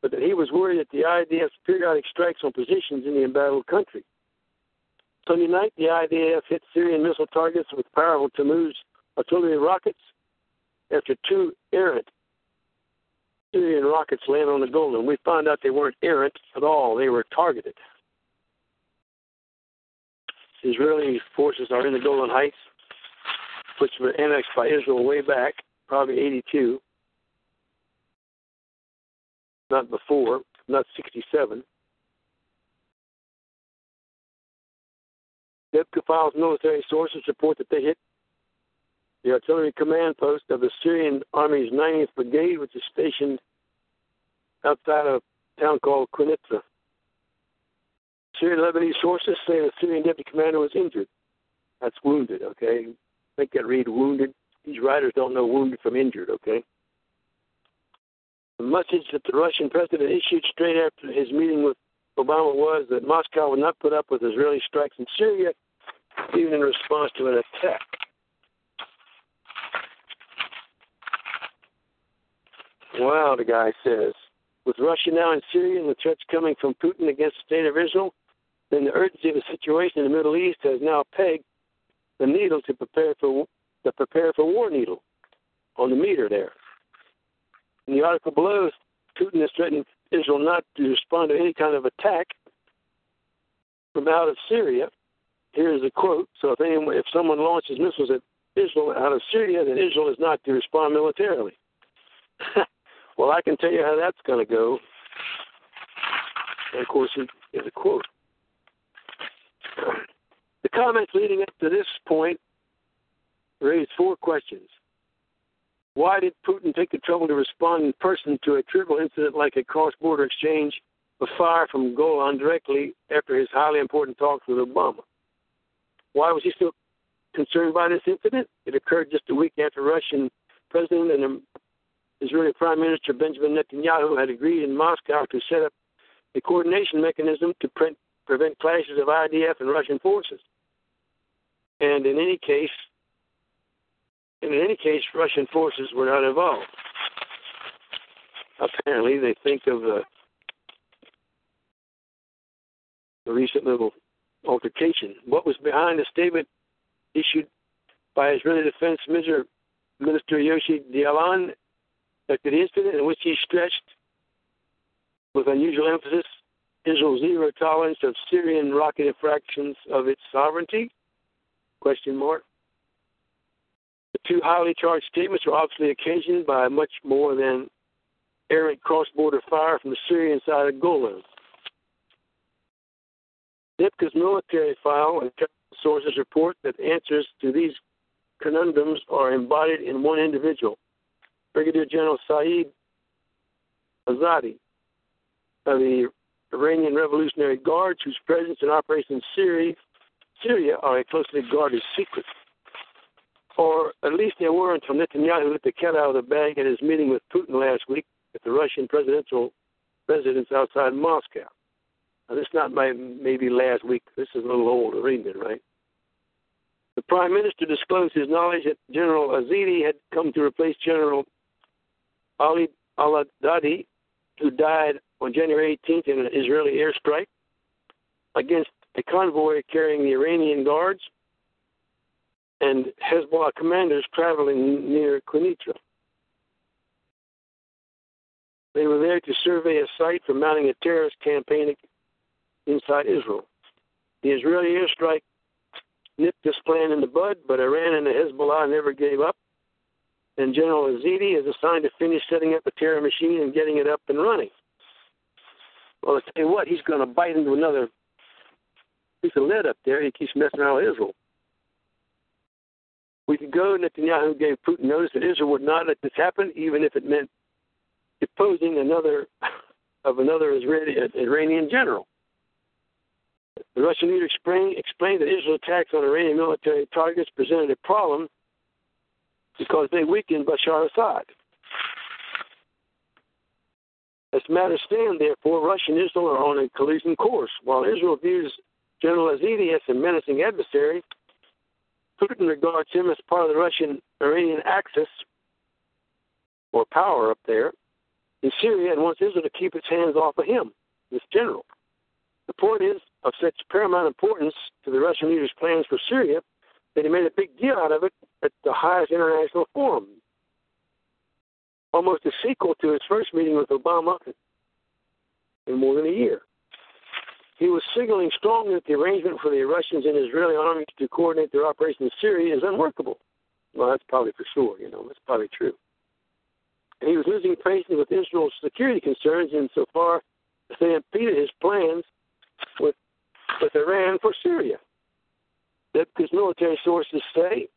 but that he was worried that the IDF's periodic strikes on positions in the embattled country. Sunday night, the IDF hit Syrian missile targets with powerful Tamuz artillery rockets after two errant Syrian rockets landed on the Golan. We found out they weren't errant at all. They were targeted. Israeli forces are in the Golan Heights, which were annexed by Israel way back, probably 82, not before, not 67. Debka files military sources report that they hit the artillery command post of the Syrian Army's 90th Brigade, which is stationed outside of a town called Quneitra. Syrian Lebanese sources say the Syrian deputy commander was injured. That's wounded, okay? Think that read wounded. These writers don't know wounded from injured, okay? The message that the Russian president issued straight after his meeting with Obama was that Moscow would not put up with Israeli strikes in Syria, even in response to an attack. Wow, the guy says. With Russia now in Syria and the threats coming from Putin against the state of Israel, then the urgency of the situation in the Middle East has now pegged the needle to prepare for the prepare for war needle on the meter there. In the article below, Putin has threatened Israel not to respond to any kind of attack from out of Syria. Here is a quote. So if anyone, if someone launches missiles at Israel out of Syria, then Israel is not to respond militarily. (laughs) well, I can tell you how that's going to go. And of course, it is a quote. (clears throat) The comments leading up to this point raised four questions. Why did Putin take the trouble to respond in person to a trivial incident like a cross border exchange of fire from Golan directly after his highly important talks with Obama? Why was he still concerned by this incident? It occurred just a week after Russian President and Israeli Prime Minister Benjamin Netanyahu had agreed in Moscow to set up a coordination mechanism to pre- prevent clashes of IDF and Russian forces. And in any case, and in any case, Russian forces were not involved. Apparently, they think of the, the recent little altercation. What was behind the statement issued by Israeli Defense Minister, Minister Moshe Ya'alon after the incident in which he stressed with unusual emphasis Israel's zero tolerance of Syrian rocket infractions of its sovereignty? Question mark. The two highly charged statements were obviously occasioned by much more than errant cross-border fire from the Syrian side of Golan. Debka's military file and sources report that answers to these conundrums are embodied in one individual, Brigadier General Saeed Azadi of the Iranian Revolutionary Guards, whose presence in Syria, Syria are a closely guarded secret. Or at least they were until Netanyahu let the cat out of the bag at his meeting with Putin last week at the Russian presidential residence outside Moscow. Now, this not my, maybe last week. This is a little old arraignment, right? The prime minister disclosed his knowledge that General Azadi had come to replace General Ali Allahdadi, who died on January 18th in an Israeli airstrike against a convoy carrying the Iranian guards and Hezbollah commanders traveling near Quneitra. They were there to survey a site for mounting a terrorist campaign inside Israel. The Israeli airstrike nipped this plan in the bud, but Iran and the Hezbollah never gave up. And General Azadi is assigned to finish setting up the terror machine and getting it up and running. Well, I tell you what, he's going to bite into another piece of lead up there. He keeps messing around with Israel. We could go. Netanyahu gave Putin notice that Israel would not let this happen, even if it meant deposing another (laughs) of another Israeli, Iranian general. The Russian leader explained, explained that Israel attacks on Iranian military targets presented a problem because they weakened Bashar Assad. As matters stand, therefore, Russia and Israel are on a collision course. While Israel views General Azadi as a menacing adversary, Putin regards him as part of the Russian Iranian axis or power up there in Syria and wants Israel to keep its hands off of him, this general. The point is of such paramount importance to the Russian leader's plans for Syria that he made a big deal out of it at the highest international forum, almost a sequel to his first meeting with Obama in more than a year. he was signaling strongly that the arrangement for the Russians and Israeli armies to coordinate their operation in Syria is unworkable. Well, that's probably for sure. You know, that's probably true. And he was losing patience with Israel's security concerns insofar as they impeded his plans with with Iran for Syria. Debka's military sources say,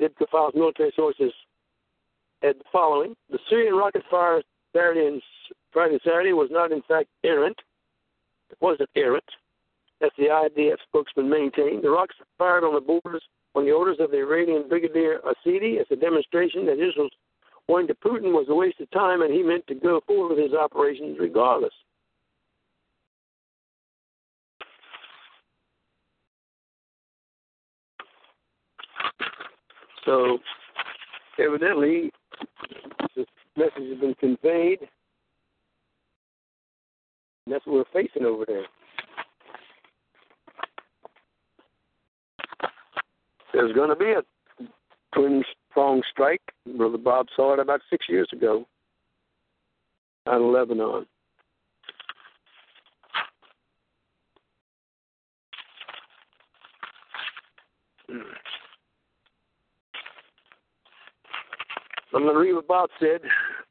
Dibka files military sources had the following: the Syrian rocket fire Saturday and Friday and Saturday was not in fact errant. It wasn't errant. As the IDF spokesman maintained. The rockets fired on the borders on the orders of the Iranian Brigadier Azadi as a demonstration that Israel's warning to Putin was a waste of time and he meant to go forward with his operations regardless. So, evidently, this message has been conveyed, and that's what we're facing over there. There's going to be a twin prong strike. Brother Bob saw it about six years ago out of Lebanon. I'm hmm. To read what Bob said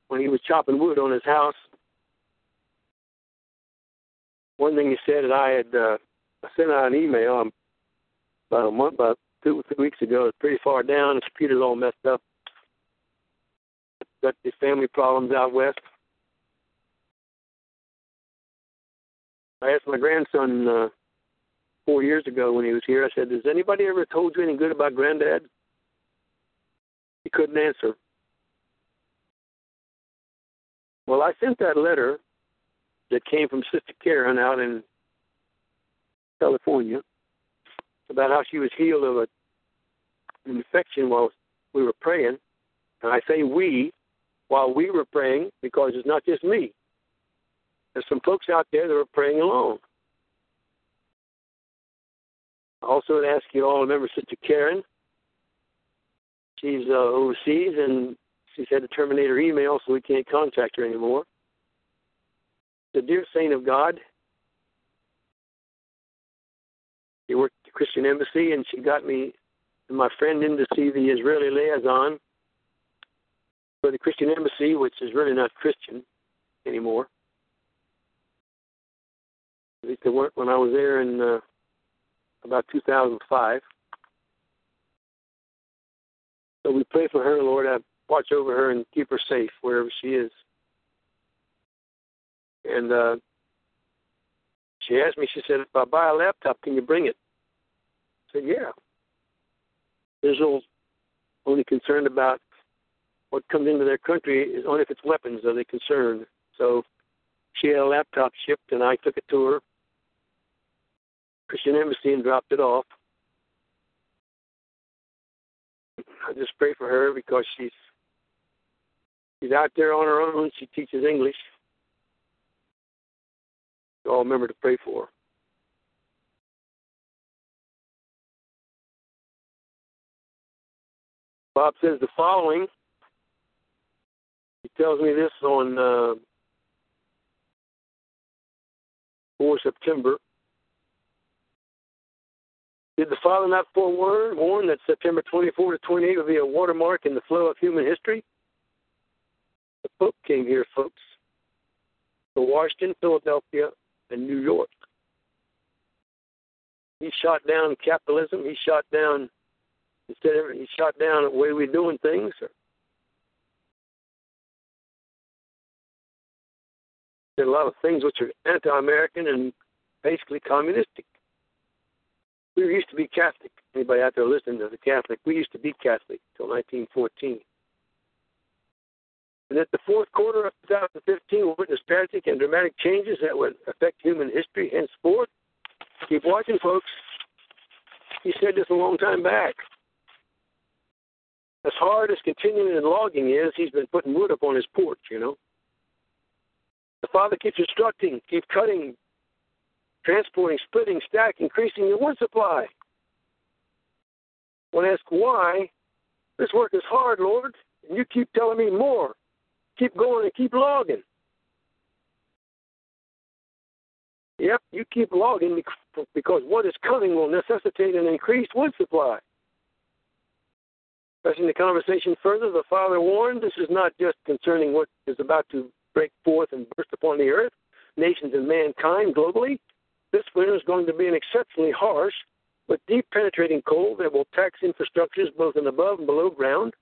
when he was chopping wood on his house. One thing he said and I had uh, sent out an email about a month, about two or three weeks ago. It's pretty far down. His computer's all messed up. Got the family problems out west. I asked my grandson uh, four years ago when he was here. I said, "Has anybody ever told you anything good about Granddad?" He couldn't answer. Well, I sent that letter that came from Sister Karen out in California about how she was healed of a, an infection while we were praying. And I say we while we were praying because it's not just me. There's some folks out there that are praying alone. I also would ask you all to remember Sister Karen. She's uh, overseas and she's had to terminate her email, so we can't contact her anymore. The dear saint of God, she worked at the Christian Embassy, and she got me and my friend in to see the Israeli liaison for the Christian Embassy, which is really not Christian anymore. At least they weren't when I was there in uh, about 2005. So we pray for her, Lord. I watch over her and keep her safe wherever she is. And uh, she asked me, she said, if I buy a laptop, can you bring it? I said, yeah. Israel's only concerned about what comes into their country is only if it's weapons are they concerned. So she had a laptop shipped, and I took it to her, Christian Embassy, and dropped it off. I just pray for her because she's She's out there on her own. She teaches English. So I'll remember to pray for her. Bob says the following. He tells me this on uh, 4 September. Did the Father not forewarn warn that September 24 to 28 will be a watermark in the flow of human history? The Pope came here, folks, to Washington, Philadelphia, and New York. He shot down capitalism. He shot down instead of he shot down the way we're doing things. Did a lot of things which are anti-American and basically communistic. We used to be Catholic. Anybody out there listening to the Catholic? We used to be Catholic until 1914 and that the fourth quarter of 2015 will witness tragic and dramatic changes that would affect human history henceforth. Keep watching, folks. He said this a long time back. As hard as continuing in logging is, he's been putting wood up on his porch, you know. The Father keeps instructing, keep cutting, transporting, splitting, stacking, increasing your wood supply. When asked why, this work is hard, Lord, and you keep telling me more keep going and keep logging. Yep, you keep logging because what is coming will necessitate an increased wood supply. Pressing the conversation further, the father warned this is not just concerning what is about to break forth and burst upon the earth, nations and mankind globally. This winter is going to be an exceptionally harsh but deep penetrating cold that will tax infrastructures both in above and below ground,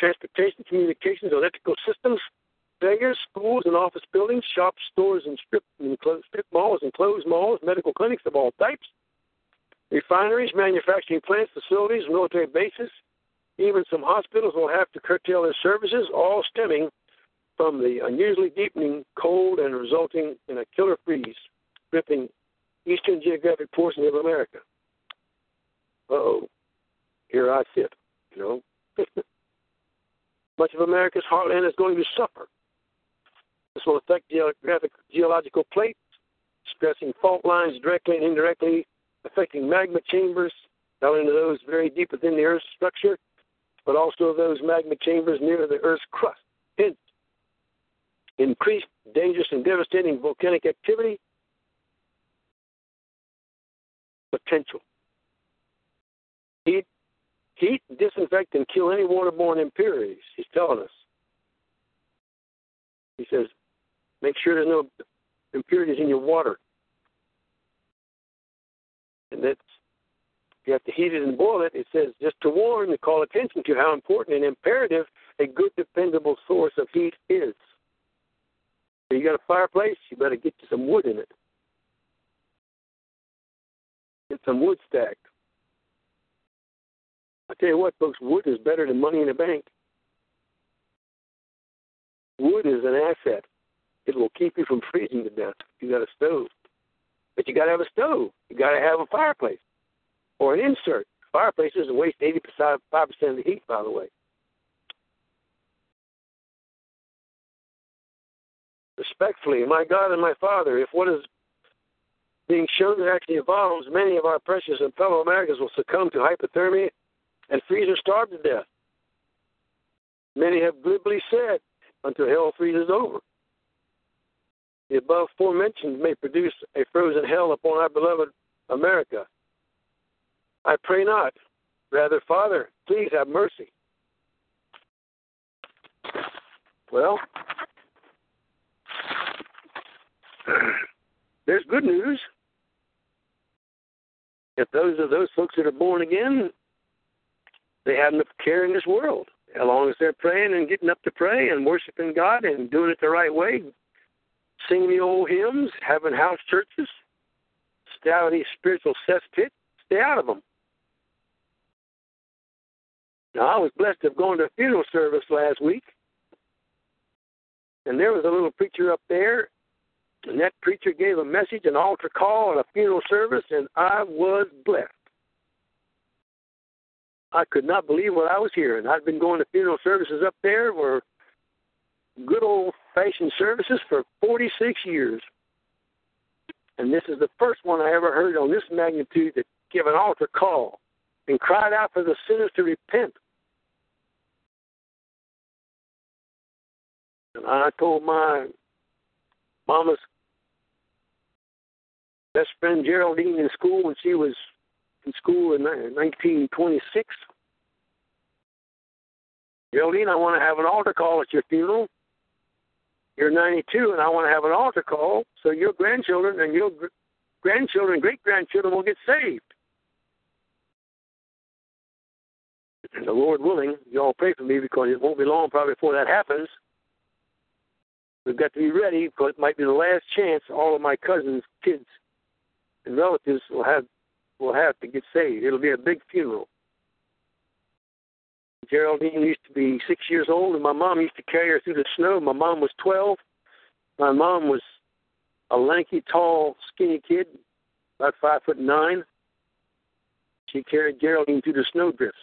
transportation, communications, electrical systems, failures, schools and office buildings, shops, stores, and strip, and closed, strip malls and closed malls, medical clinics of all types, refineries, manufacturing plants, facilities, military bases, even some hospitals will have to curtail their services, all stemming from the unusually deepening cold and resulting in a killer freeze gripping eastern geographic portions of America. oh, here I sit, you know. (laughs) Much of America's heartland is going to suffer. This will affect geographic geological plates, stressing fault lines directly and indirectly, affecting magma chambers down into those very deep within the Earth's structure, but also those magma chambers near the Earth's crust. Hence, increased dangerous and devastating volcanic activity potential. Heat, heat, disinfect, and kill any waterborne impurities. He's telling us. He says, make sure there's no impurities in your water. And that's you have to heat it and boil it. It says just to warn, to call attention to how important and imperative a good, dependable source of heat is. So you got a fireplace, you better get you some wood in it. Get some wood stacked. I tell you what, folks, wood is better than money in a bank. Wood is an asset. It will keep you from freezing to death. You got a stove, but you got to have a stove. You got to have a fireplace or an insert. Fireplaces waste eighty five percent of the heat, by the way. Respectfully, my God and my Father, if what is being shown actually evolves, many of our precious and fellow Americans will succumb to hypothermia and freeze or starve to death. Many have glibly said, until hell freezes over. The above forementioned may produce a frozen hell upon our beloved America. I pray not. Rather, Father, please have mercy. Well, (clears throat) there's good news. If those are those folks that are born again, they have enough care in this world. As long as they're praying and getting up to pray and worshiping God and doing it the right way, singing the old hymns, having house churches, stay out of these spiritual cesspits, stay out of them. Now, I was blessed to have gone to a funeral service last week, and there was a little preacher up there, and that preacher gave a message, an altar call, at a funeral service, and I was blessed. I could not believe what I was hearing. I'd been going to funeral services up there were good old fashioned services for 46 years. And this is the first one I ever heard on this magnitude that gave an altar call and cried out for the sinners to repent. And I told my mama's best friend Geraldine in school when she was in school in 1926. Geraldine, I want to have an altar call at your funeral. You're 92, and I want to have an altar call so your grandchildren and your grandchildren and great grandchildren will get saved. And the Lord willing, you all pray for me because it won't be long probably before that happens. We've got to be ready because it might be the last chance all of my cousins, kids, and relatives will have will have to get saved. It'll be a big funeral. Geraldine used to be six years old, and my mom used to carry her through the snow. My mom was 12. My mom was a lanky, tall, skinny kid, about five foot nine. She carried Geraldine through the snowdrifts.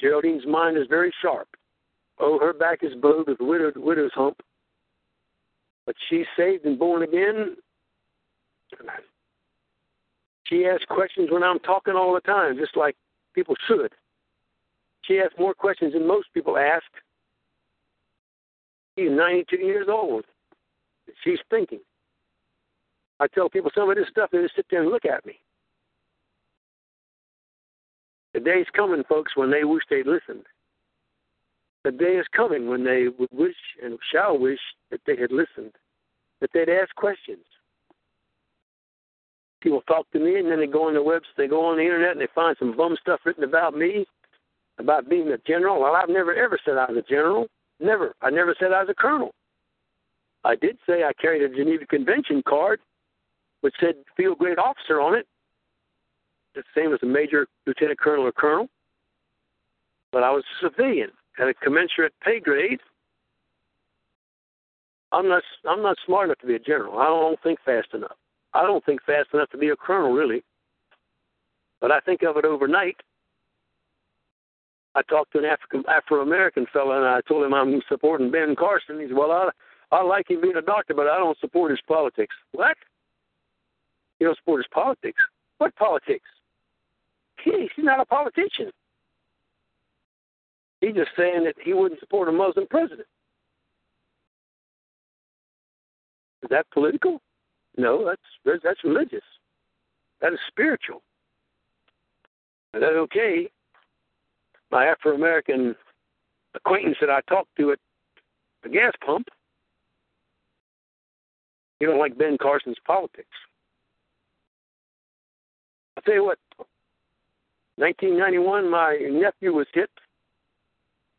Geraldine's mind is very sharp. Oh, her back is bowed with widowed, widow's hump. But she's saved and born again. She asks questions when I'm talking all the time, just like people should. She asks more questions than most people ask. She's 92 years old. She's thinking. I tell people some of this stuff, they just sit there and look at me. The day is coming, folks, when they wish they'd listened. The day is coming when they would wish and shall wish that they had listened, that they'd ask questions. People talk to me, and then they go on the webs, they go on the internet, and they find some bum stuff written about me, about being a general. Well, I've never ever said I was a general. Never. I never said I was a colonel. I did say I carried a Geneva Convention card, which said field grade officer on it. The same as a major, lieutenant colonel, or colonel. But I was a civilian, at a commensurate pay grade. I'm not. I'm not smart enough to be a general. I don't think fast enough. I don't think fast enough to be a colonel, really. But I think of it overnight. I talked to an African Afro American fellow, and I told him I'm supporting Ben Carson. He said, "Well, I I like him being a doctor, but I don't support his politics." What? You don't support his politics? What politics? He, he's not a politician. He's just saying that he wouldn't support a Muslim president. Is that political? No, that's that's religious. That is spiritual. Is that okay? My Afro American acquaintance that I talked to at the gas pump, he don't like Ben Carson's politics. I'll tell you what, 1991, my nephew was hit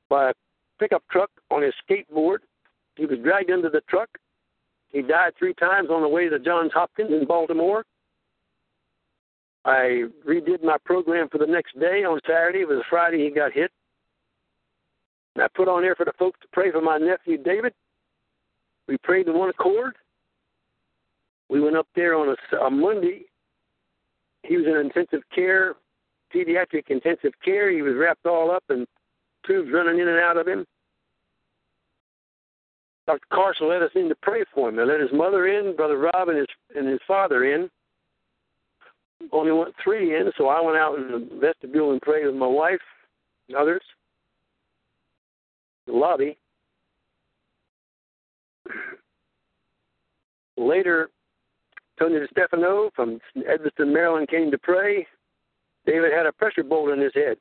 by a pickup truck on his skateboard. He was dragged into the truck. He died three times on the way to Johns Hopkins in Baltimore. I redid my program for the next day on Saturday. It was a Friday he got hit. And I put on there for the folks to pray for my nephew David. We prayed in one accord. We went up there on a, a Monday. He was in intensive care, pediatric intensive care. He was wrapped all up and tubes running in and out of him. Dr. Carson let us in to pray for him. They let his mother in, Brother Rob and his and his father in. Only went three in, so I went out in the vestibule and prayed with my wife and others. The lobby. Later, Tony DeStefano from Edmonston, Maryland came to pray. David had a pressure bolt in his head.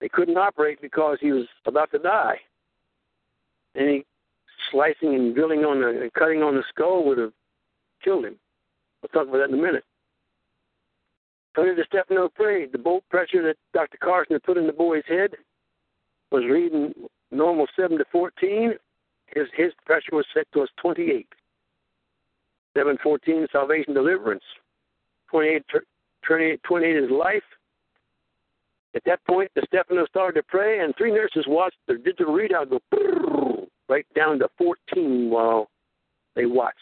They couldn't operate because he was about to die. Any slicing and drilling on the and cutting on the skull would have killed him. We'll talk about that in a minute. Tony DeStefano prayed. The bolt pressure that Dr. Carson had put in the boy's head was reading normal 7 to 14. His his pressure was set to us 28. 714 salvation deliverance. 28, 28, 28 is life. At that point, DeStefano started to pray, and three nurses watched their digital readout go right down to 14 while they watched.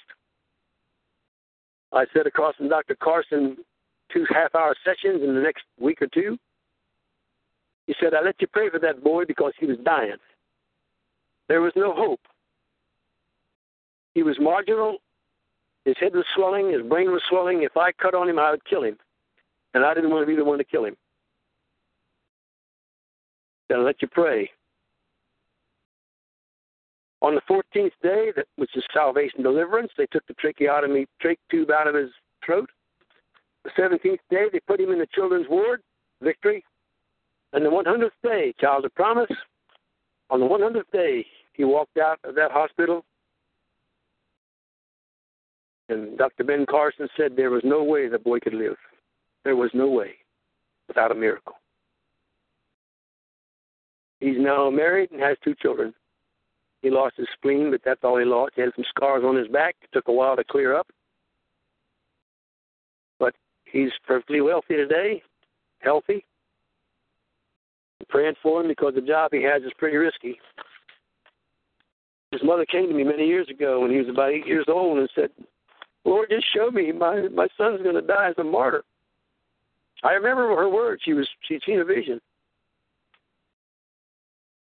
I sat across from Dr. Carson two half hour sessions in the next week or two. He said, I let you pray for that boy because he was dying. There was no hope. He was marginal. His head was swelling. His brain was swelling. If I cut on him, I would kill him. And I didn't want to be the one to kill him. Then I let you pray. On the 14th day, that which is salvation deliverance, they took the tracheotomy trach tube out of his throat. The 17th day, they put him in the children's ward, victory. And the 100th day, child of promise, on the 100th day, he walked out of that hospital. And Dr. Ben Carson said there was no way the boy could live. There was no way without a miracle. He's now married and has two children. He lost his spleen, but that's all he lost. He had some scars on his back. It took a while to clear up. But he's perfectly wealthy today, healthy. I'm praying for him because the job he has is pretty risky. His mother came to me many years ago when he was about eight years old and said, Lord, just show me my my son's going to die as a martyr. I remember her words. She was she'd seen a vision.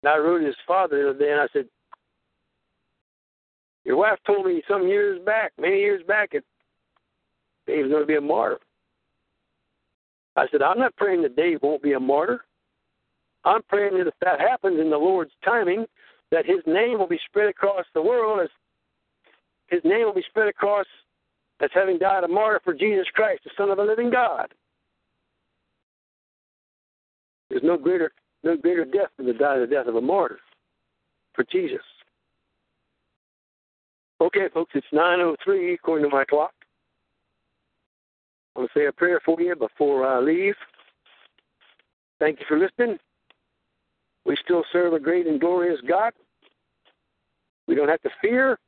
And I wrote his father the other day, and I said, your wife told me some years back, many years back, that Dave's going to be a martyr. I said, I'm not praying that Dave won't be a martyr. I'm praying that if that happens in the Lord's timing, that his name will be spread across the world as his name will be spread across as having died a martyr for Jesus Christ, the Son of the living God. There's no greater no greater death than to die the death of a martyr for Jesus. Okay, folks, it's 9.03 according to my clock. I want to say a prayer for you before I leave. Thank you for listening. We still serve a great and glorious God. We don't have to fear.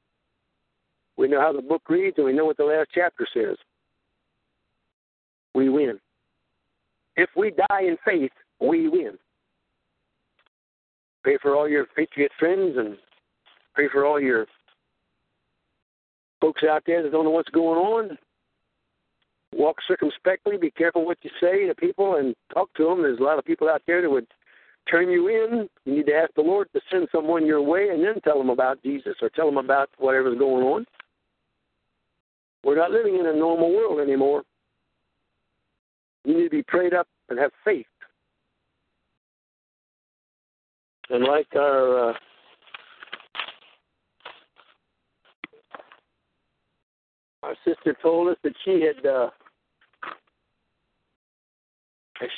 We know how the book reads, and we know what the last chapter says. We win. If we die in faith, we win. Pray for all your Patriot friends and pray for all your folks out there that don't know what's going on. Walk circumspectly. Be careful what you say to people and talk to them. There's a lot of people out there that would turn you in. You need to ask the Lord to send someone your way and then tell them about Jesus or tell them about whatever's going on. We're not living in a normal world anymore. You need to be prayed up and have faith. And like our uh, our sister told us that she had, uh,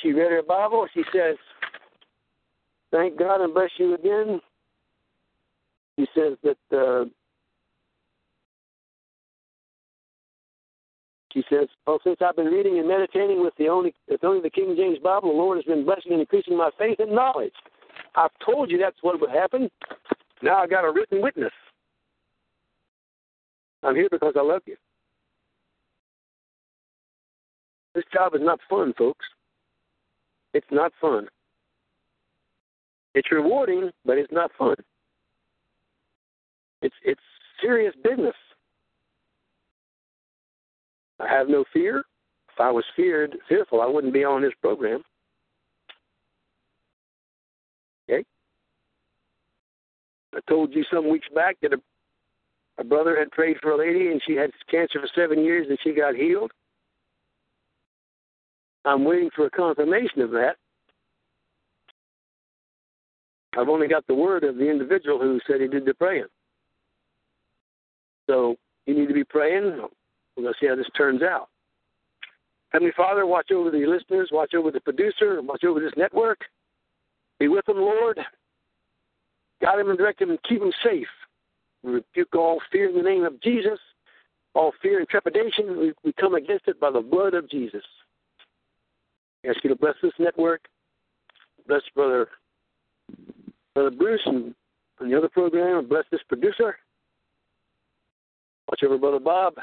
she read her Bible, she says, "Thank God and bless you again." She says that uh, she says, "Oh, since I've been reading and meditating with the only, with only the King James Bible, the Lord has been blessing and increasing my faith and knowledge." I've told you that's what would happen. Now I've got a written witness. I'm here because I love you. This job is not fun, folks. It's not fun. It's rewarding, but it's not fun. It's it's serious business. I have no fear. If I was feared, fearful, I wouldn't be on this program. Okay? I told you some weeks back that a, a brother had prayed for a lady and she had cancer for seven years and she got healed. I'm waiting for a confirmation of that. I've only got the word of the individual who said he did the praying. So you need to be praying. We're going to see how this turns out. Heavenly Father, watch over the listeners, watch over the producer, watch over this network. Be with them, Lord. Guide them and direct them and keep them safe. We rebuke all fear in the name of Jesus. All fear and trepidation, we, we come against it by the blood of Jesus. Ask you to bless this network. Bless Brother Brother Bruce and, and the other program, and bless this producer. Watch over Brother Bob.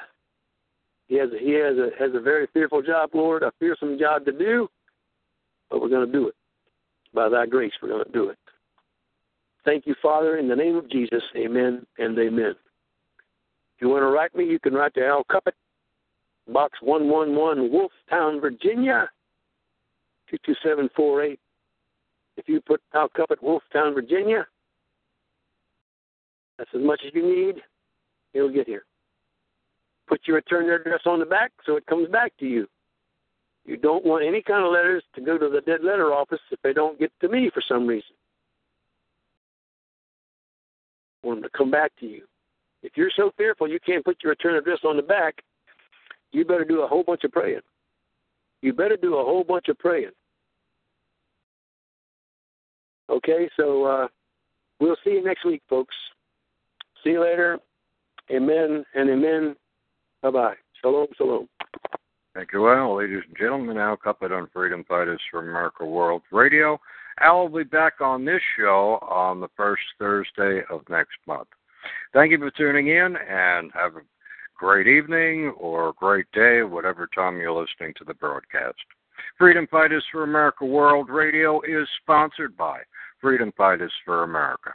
He has a, he has a has a very fearful job, Lord, a fearsome job to do, but we're going to do it by Thy grace. We're going to do it. Thank you, Father, in the name of Jesus. Amen and amen. If you want to write me, you can write to Al Cuppett, Box 111, Wolftown, Virginia, 22748. If you put Al Cuppett, Wolftown, Virginia, that's as much as you need. It'll get here. Put your return address on the back so it comes back to you. You don't want any kind of letters to go to the dead letter office if they don't get to me for some reason. Want them to come back to you. If you're so fearful you can't put your return address on the back, you better do a whole bunch of praying. You better do a whole bunch of praying. Okay, so uh, we'll see you next week, folks. See you later. Amen and amen. Bye bye. Shalom, shalom.
Thank you, Al. Ladies and gentlemen, Al Cuppett on Freedom Fighters for America World Radio. Al will be back on this show on the first Thursday of next month. Thank you for tuning in and have a great evening or great day, whatever time you're listening to the broadcast. Freedom Fighters for America World Radio is sponsored by Freedom Fighters for America.